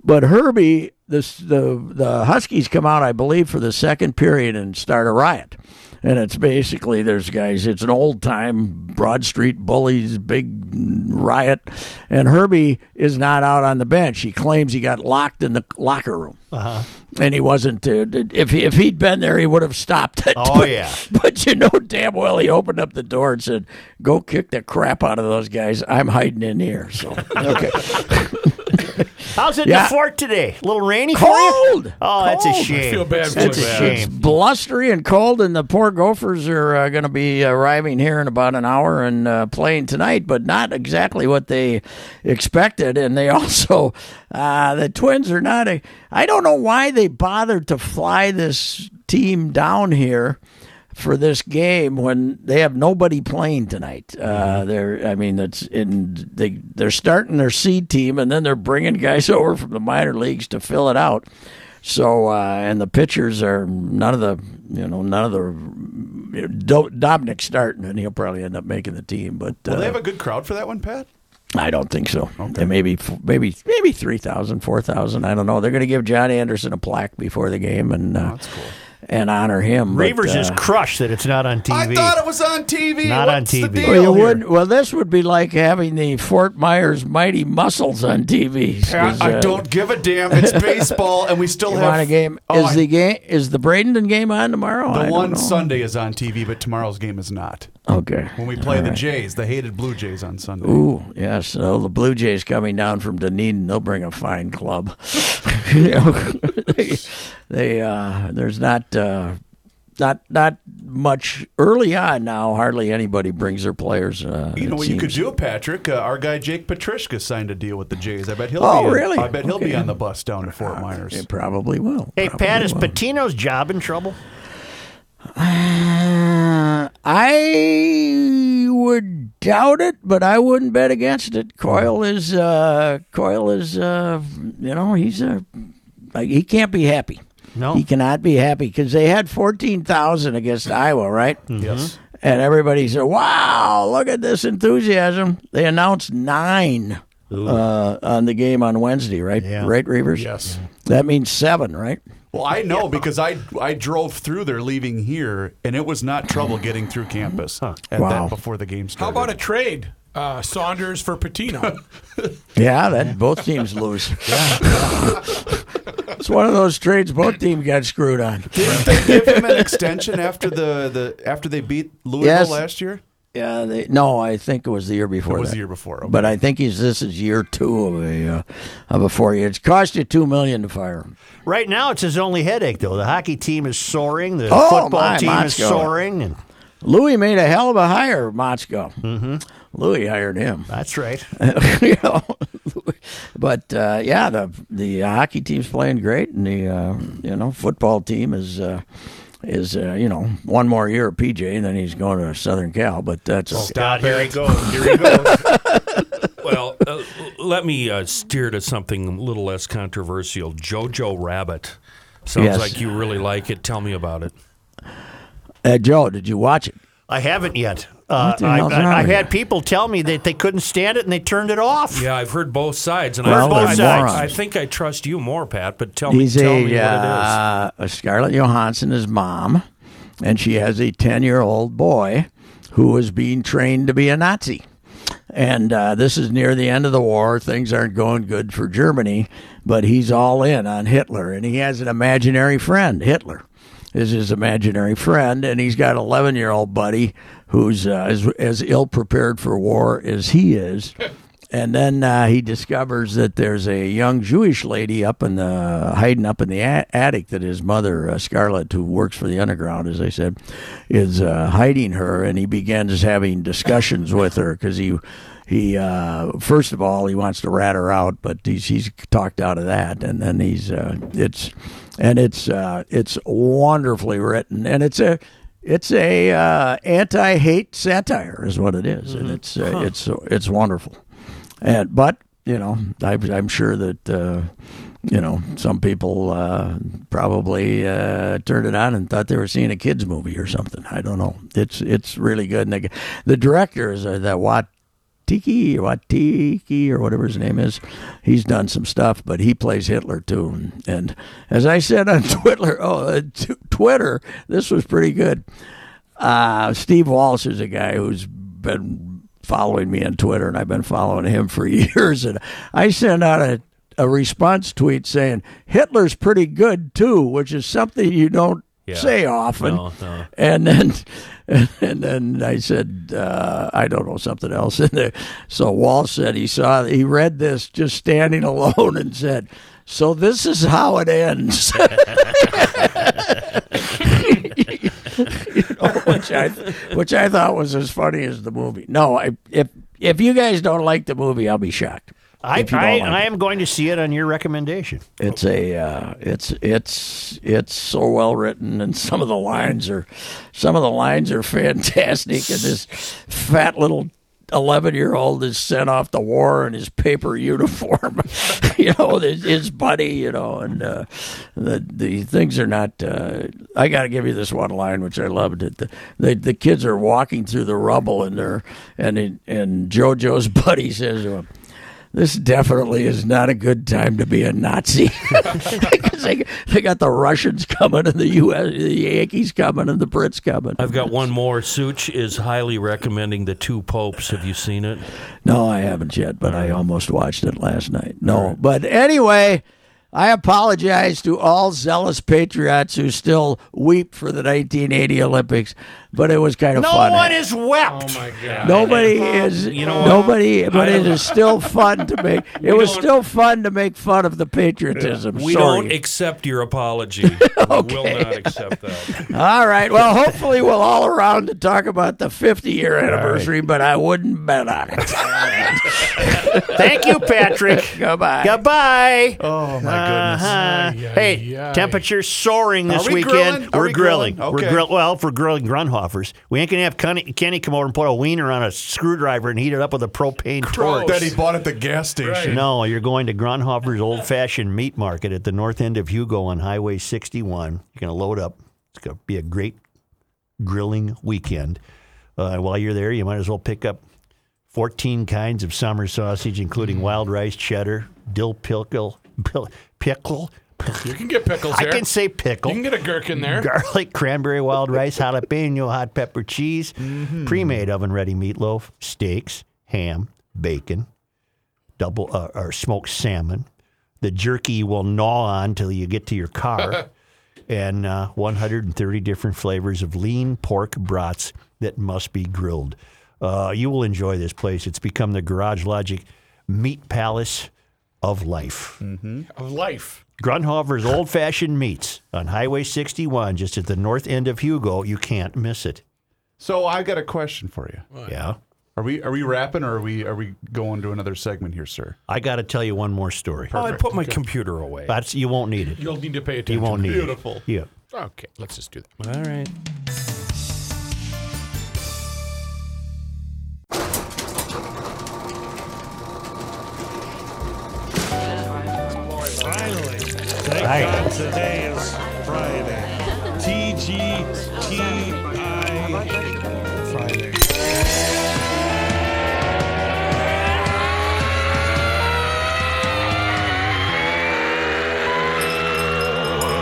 But Herbie, this the the Huskies come out, I believe, for the second period and start a riot. And it's basically there's guys. It's an old time Broad Street bullies, big riot, and Herbie is not out on the bench. He claims he got locked in the locker room, uh-huh. And he wasn't. Uh, if he, if he'd been there, he would have stopped it. Oh, yeah. (laughs) But you know damn well he opened up the door and said, "Go kick the crap out of those guys. I'm hiding in here." So okay. (laughs) How's it in the fort today? A little rainy for you? Cold. Oh, that's a shame. I feel bad for That's a you. shame. It's blustery and cold, and the poor Gophers are uh, going to be arriving here in about an hour and uh, playing tonight, but not exactly what they expected. And they (laughs) also, uh, the Twins are not a. I don't know why they bothered to fly this team down here for this game when they have nobody playing tonight. Uh, they're, I mean, it's in they they're starting their seed team, and then they're bringing guys (laughs) over from the minor leagues to fill it out. So uh, and the pitchers are none of the you know none of the Do- Dominic starting, and he'll probably end up making the team. But Will uh, they have a good crowd for that one, Pat? I don't think so. Okay. Maybe maybe maybe 3,000, 4,000. I don't know. They're going to give John Anderson a plaque before the game and uh, and honor him. but, Reavers is uh, crushed that it's not on TV. I thought it was on TV. Not on What's the TV. deal Well, you here? would. Well, this would be like having the Fort Myers Mighty Muscles on TV. Pat, I don't give a damn. It's (laughs) baseball, and we still have a game? Oh, is I- the game? Is the Bradenton game on tomorrow? I the don't one know. Sunday is on TV, but tomorrow's game is not. Okay. When we play All the right. Jays, the hated Blue Jays on Sunday. Ooh, yes. So the Blue Jays coming down from Dunedin, they'll bring a fine club. (laughs) you know, they, they uh, there's not uh, not not much early on now. Hardly anybody brings their players. Uh, You know it what you could do, Patrick? Uh, our guy Jake Patrishka signed a deal with the Jays. I bet he'll. Oh, be really? I bet he'll be on the bus down to Fort Myers. It probably will. Hey, Probably Pat, is will. Patino's job in trouble? Uh, I would doubt it, but I wouldn't bet against it. Coyle is uh, Coyle is uh, you know he's a he can't be happy. No. He cannot be happy because they had fourteen thousand against Iowa, right? Yes. And everybody said, "Wow, look at this enthusiasm!" They announced nine uh, on the game on Wednesday, right? Yeah. Right, Reavers. Yes. That means seven, right? Well, I know because I I drove through there leaving here, and it was not trouble getting through campus at Wow. that before the game started. How about a trade? Uh, Saunders for Patino. (laughs) Yeah, that both teams lose. (laughs) it's one of those trades both teams got screwed on. Didn't they give him an extension after the, the after they beat Louisville Yes. last year? Yeah, they, no, I think it was the year before. It was that. the year before. Okay. But I think he's this is year two of a uh, of a four year. It's cost you two million to fire him. Right now, it's his only headache, though. The hockey team is soaring. The Oh, football my, team is soaring. And Louis made a hell of a hire, Motzko. Mm-hmm. Louis hired him. that's right. (laughs) you know, but uh, yeah, the the hockey team's playing great, and the uh, you know football team is. Is uh, you know one more year of PJ and then he's going to Southern Cal, but that's God, here he goes. Here he goes. (laughs) Well, uh, let me uh, steer to something a little less controversial. Jojo Rabbit. Sounds Yes. like you really like it. Tell me about it. uh, Joe. Did you watch it? I haven't yet. Uh, I, I, I, had people tell me that they couldn't stand it and they turned it off. Yeah, I've heard both sides, and Well, I, they're I, think I trust you more, Pat. But tell me, He's tell a, me what it is. uh, a Scarlett Johansson is mom, and she has a ten-year-old boy who is being trained to be a Nazi. And uh, this is near the end of the war. Things aren't going good for Germany, but he's all in on Hitler, and he has an imaginary friend. Hitler is his imaginary friend, and he's got an 11 year old buddy who's uh, as, as ill prepared for war as he is. And then uh, he discovers that there's a young Jewish lady up in the hiding up in the attic that his mother, uh, Scarlett, who works for the underground, as I said, is uh, hiding her. And he begins having discussions with her because he he uh, first of all he wants to rat her out, but he's he's talked out of that. And then he's uh, it's and it's uh, it's wonderfully written, and it's a it's a uh, anti-hate satire, is what it is, and it's uh, it's it's wonderful. And but you know, I, I'm sure that uh, you know some people uh, probably uh, turned it on and thought they were seeing a kids movie or something. I don't know. It's it's really good. And the, the director is uh, that Wat. Tiki or Watiki or whatever his name is, he's done some stuff, but he plays Hitler too. And, as I said on (laughs) Twitter, oh, uh, t- Twitter, this was pretty good. Uh, Steve Walsh is a guy who's been following me on Twitter, and I've been following him for (laughs) years. And I sent out a, a response tweet saying Hitler's pretty good too, which is something you don't Yeah. say often. No, no. And then, (laughs) and then I said, uh, I don't know something else in there. So Walsh said he saw, he read this just standing (laughs) alone and said, "So this is how it ends." (laughs) you know, which I which I thought was as funny as the movie. No, I, if if you guys don't like the movie, I'll be shocked. I, If you don't I, like I am going to see it on your recommendation. It's a uh, it's it's it's so well written, and some of the lines are some of the lines are (laughs) fantastic. And this fat little eleven year old is sent off to war in his paper (laughs) uniform, (laughs) you know, his, his buddy, you know, and uh, the the things are not. Uh, I got to give you this one line which I loved. It the, the the kids are walking through the rubble, and they're and it, and JoJo's buddy says to him this definitely is not a good time to be a Nazi (laughs) (laughs) because they, they got the Russians coming and the U.S. the Yankees coming and the Brits coming. I've got one more. Such is highly recommending the two popes. Have you seen it? No, I haven't yet, but I almost watched it last night. No, but anyway, I apologize to all zealous patriots who still weep for the 1980 Olympics, but it was kind of No fun. one is wept. Oh my God. Nobody is, you know, nobody, but it is still (laughs) fun to make. It was still fun to make fun of the patriotism. We Sorry. don't accept your apology. (laughs) We will not accept that. All right. Well, hopefully we'll all around to talk about the 50 year anniversary, but I wouldn't bet on it. (laughs) Thank you, Patrick. Goodbye. Goodbye. Oh my goodness. Uh-huh. Hey, Ay, ay. temperatures soaring this Are we weekend. grilling? We're we grilling. grilling? We're Okay. grill. Well, if we're grilling Grunhoffers, we ain't gonna have Kenny, Kenny come over and put a wiener on a screwdriver and heat it up with a propane torch. That he bought at the gas station. No, you're going to Grunhofer's Old Fashioned Meat Market at the north end of Hugo on Highway 61. You're going to load up. It's going to be a great grilling weekend. Uh, while you're there, you might as well pick up 14 kinds of summer sausage, including wild rice, cheddar, dill pickle, (laughs) pickle. You can get pickles I there. can say pickle. You can get a gherkin there. Garlic, cranberry, wild (laughs) rice, jalapeno, hot pepper, cheese, pre-made oven-ready meatloaf, steaks, ham, bacon, double uh, or smoked salmon. The jerky you will gnaw on till you get to your car, (laughs) and uh, 130 different flavors of lean pork brats that must be grilled. Uh, you will enjoy this place. It's become the Garage Logic Meat Palace of life. Of life. Grunhofer's Old Fashioned Meats on Highway 61, just at the north end of Hugo. You can't miss it. So I got a question for you. Yeah. Are we are we wrapping or are we are we going to another segment here, sir? I got to tell you one more story. Oh, I put my computer away. That's, you won't need it. You'll need to pay You attention. won't need Beautiful. it. Yeah. Okay, let's just do that. All right. Today is Friday. TGTI Friday.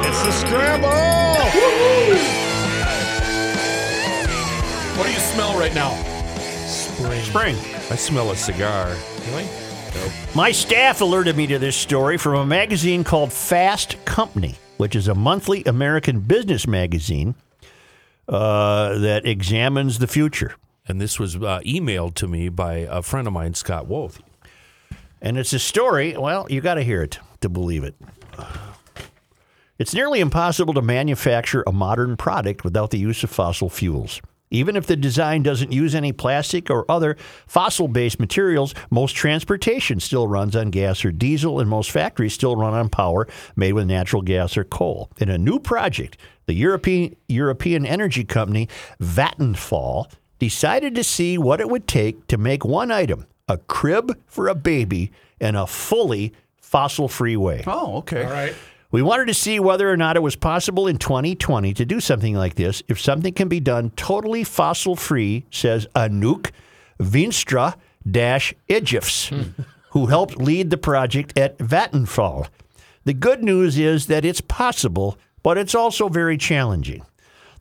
It's the scramble! What do you smell right now? Spring. Spring. I smell a cigar. Really? My staff alerted me to this story from a magazine called Fast Company, which is a monthly American business magazine uh, that examines the future. And this was uh, emailed to me by a friend of mine, Scott Wolf. And it's a story, well, you got to hear it to believe it. It's nearly impossible to manufacture a modern product without the use of fossil fuels. Even if the design doesn't use any plastic or other fossil based materials, most transportation still runs on gas or diesel, and most factories still run on power made with natural gas or coal. In a new project, the European, European energy company Vattenfall decided to see what it would take to make one item, a crib for a baby, and a fully fossil free way. Oh, okay. All right. We wanted to see whether or not it was possible in 2020 to do something like this. If something can be done totally fossil free, says Anouk Vinstra dash Ijifs, hmm. who helped lead the project at Vattenfall. The good news is that it's possible, but it's also very challenging.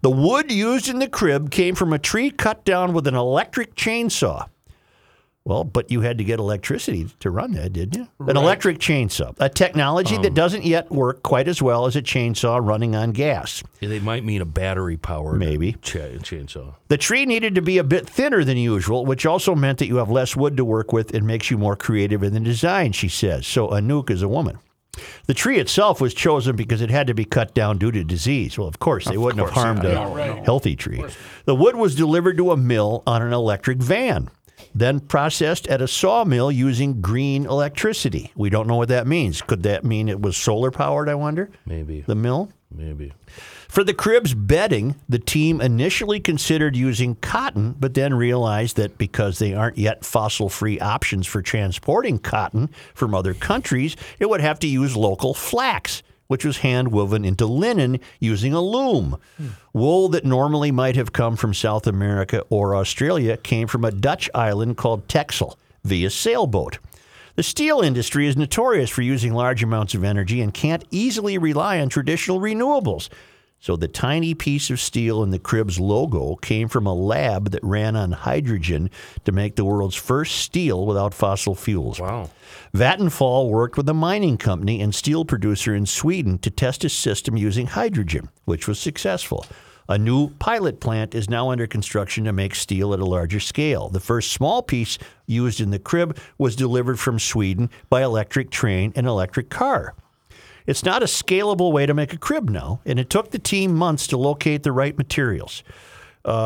The wood used in the crib came from a tree cut down with an electric chainsaw. Well, but you had to get electricity to run that, didn't you? An electric chainsaw, a technology that um. doesn't yet work quite as well as a chainsaw running on gas. Yeah, they might mean a battery powered Maybe. cha- chainsaw. The tree needed to be a bit thinner than usual, which also meant that you have less wood to work with and makes you more creative in the design, she says. So Anouk is a woman. The tree itself was chosen because it had to be cut down due to disease. Well, of course, they wouldn't have harmed a healthy tree. The wood was delivered to a mill on an electric van, then processed at a sawmill using green electricity. We don't know what that means. Could that mean it was solar powered, I wonder? Maybe. The mill? Maybe. For the crib's bedding, the team initially considered using cotton, but then realized that because they aren't yet fossil free options for transporting cotton from other countries, it would have to use local flax, which was hand woven into linen using a loom. Wool that normally might have come from South America or Australia came from a Dutch island called Texel via sailboat. The steel industry is notorious for using large amounts of energy and can't easily rely on traditional renewables. So the tiny piece of steel in the crib's logo came from a lab that ran on hydrogen to make the world's first steel without fossil fuels. Wow. Vattenfall worked with a mining company and steel producer in Sweden to test a system using hydrogen, which was successful. A new pilot plant is now under construction to make steel at a larger scale. The first small piece used in the crib was delivered from Sweden by electric train and electric car. It's not a scalable way to make a crib now, and it took the team months to locate the right materials. Uh,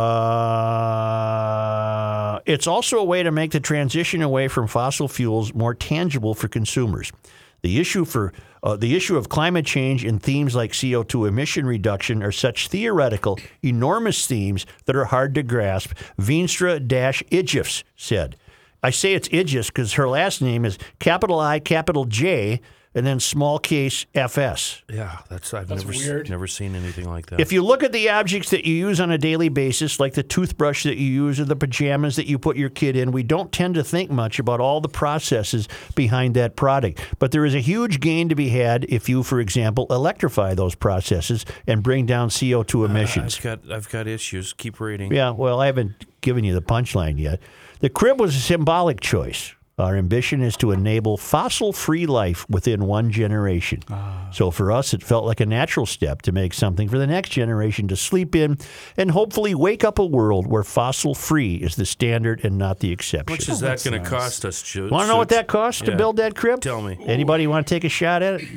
it's also a way to make the transition away from fossil fuels more tangible for consumers. The issue for uh, the issue of climate change and themes like CO2 emission reduction are such theoretical, enormous themes that are hard to grasp. Veenstra Ijifs said. I say it's Idjis because her last name is capital I, capital J, and then small case FS. Yeah, that's I've never s- weird. never seen anything like that. If you look at the objects that you use on a daily basis, like the toothbrush that you use or the pajamas that you put your kid in, we don't tend to think much about all the processes behind that product. But there is a huge gain to be had if you, for example, electrify those processes and bring down CO2 uh, emissions. I've got I've got issues. Keep reading. Yeah, well, I haven't given you the punchline yet. The crib was a symbolic choice. Our ambition is to enable fossil free life within one generation. Ah. So for us, it felt like a natural step to make something for the next generation to sleep in and hopefully wake up a world where fossil free is the standard and not the exception. How much is oh, that going to cost us, Ju- Want to know what that costs to build that crib? Tell me. Anybody want to take a shot at it?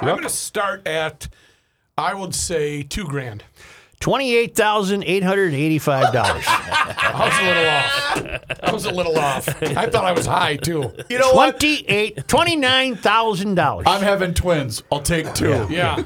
I'm going to start at, I would say, two grand. Twenty-eight thousand eight hundred eighty-five dollars. (laughs) I was a little off. I was a little off. I thought I was high too. You know what? Twenty-eight, twenty-nine thousand dollars. I'm having twins. I'll take two. Yeah.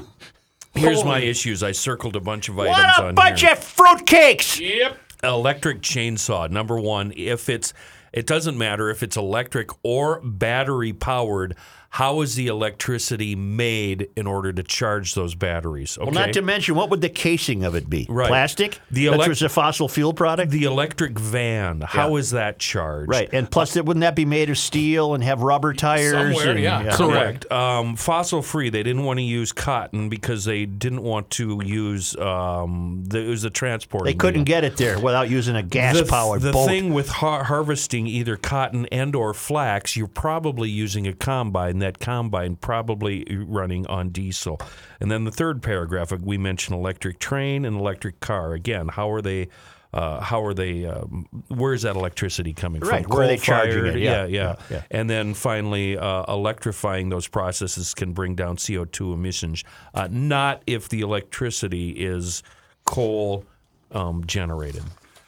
Here's my issues. I circled a bunch of items What a on bunch here. of fruitcakes! Yep. electric chainsaw number one if it's it doesn't matter if it's electric or battery powered how is the electricity made in order to charge those batteries okay Well, not to mention, what would the casing of it be? Right. Plastic? The That elec- was a fossil fuel product? the electric van how is that charged right. And plus, it wouldn't that be made of steel and have rubber tires? Somewhere, and, yeah. Correct. Um, fossil free. They didn't want to use cotton because they didn't want to use um, the, it was a transport. They couldn't get it there without using a gas powered the boat. thing with har- harvesting either cotton and or flax, you're probably using a combine. That combine probably running on diesel. And then the third paragraph, we mentioned electric train and electric car. Again, how are they? Uh, how are they? Um, where is that electricity coming Right, from? where are they charging Coal-fired? it? Yeah, Yeah, yeah, yeah, yeah. And then finally, uh, electrifying those processes can bring down CO2 emissions. Uh, not if the electricity is coal um, generated.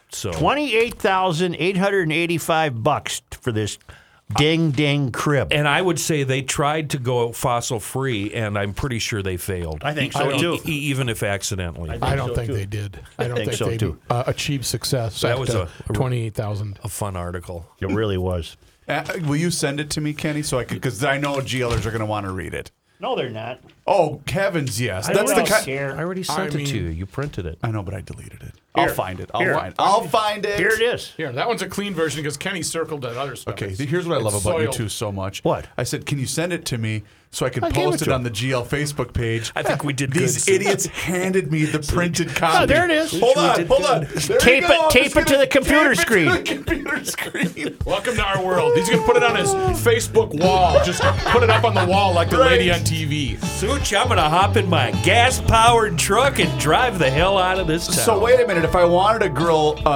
So Twenty-eight thousand eight hundred and eighty-five bucks for this ding ding crib. And I would say they tried to go fossil free, and I'm pretty sure they failed. I think so, E- too. e- even if accidentally. I don't so, think too. they did. I don't think think, so, they too. Uh, achieved success. That was uh, a- twenty-eight thousand. a fun article. It really was. Uh, will you send it to me, Kenny, so I could? Because I know GLers are going to want to read it. No, they're not. Oh, heavens, yes. I That's don't the kind. care. I already sent I it to mean- you. You printed it. I know, but I deleted it. I'll Here. find it. I'll Here. find it. I'll find it. Here it is. Here, that one's a clean version because Kenny circled that other stuff. Okay, It's- here's what I love it's about you soiled. two so much. What? I said, can you send it to me so I can I gave post it it, to on the GL Facebook page? I think we did (laughs) These good. idiots handed me the printed copy. Oh, there it is. Hold on, hold on. There Tape you go. it- I'm tape just it to gonna the (laughs) computer tape it screen. To the computer screen. (laughs) Welcome to our world. He's gonna put it on his Facebook wall. Just put it up on the wall like the lady on TV. Such, I'm gonna hop in my gas-powered truck and drive the hell out of this town. So wait a minute. If I wanted to grill uh,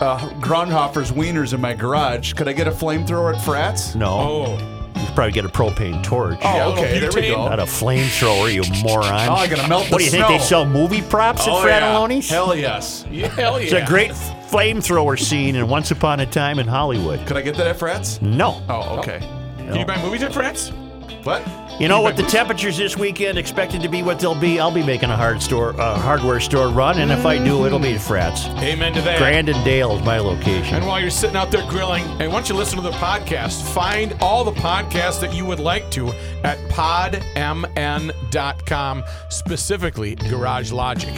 uh, Grunhofer's wieners in my garage, could I get a flamethrower at Frats? No, Oh, you could probably get a propane torch. Oh, Yeah, okay. There little we butane. go. Not a flamethrower, you moron. Oh, I gotta melt What the do you think they snow. sell movie props at Oh, yeah. Fratelloni's? Hell yes. yeah, hell yeah. It's a great flamethrower scene in Once Upon a Time in Hollywood. Could I get that at Frats? No. Oh, okay. Can you buy movies at France? What? You know what? The temperatures this weekend expected to be what they'll be. I'll be making a hard store, uh, hardware store run, and if I do, it'll be at Frats. Amen to that. Grandin Dale is my location. And while you're sitting out there grilling, and once you listen to the podcast, find all the podcasts that you would like to at podmn.com, specifically Garage Logic.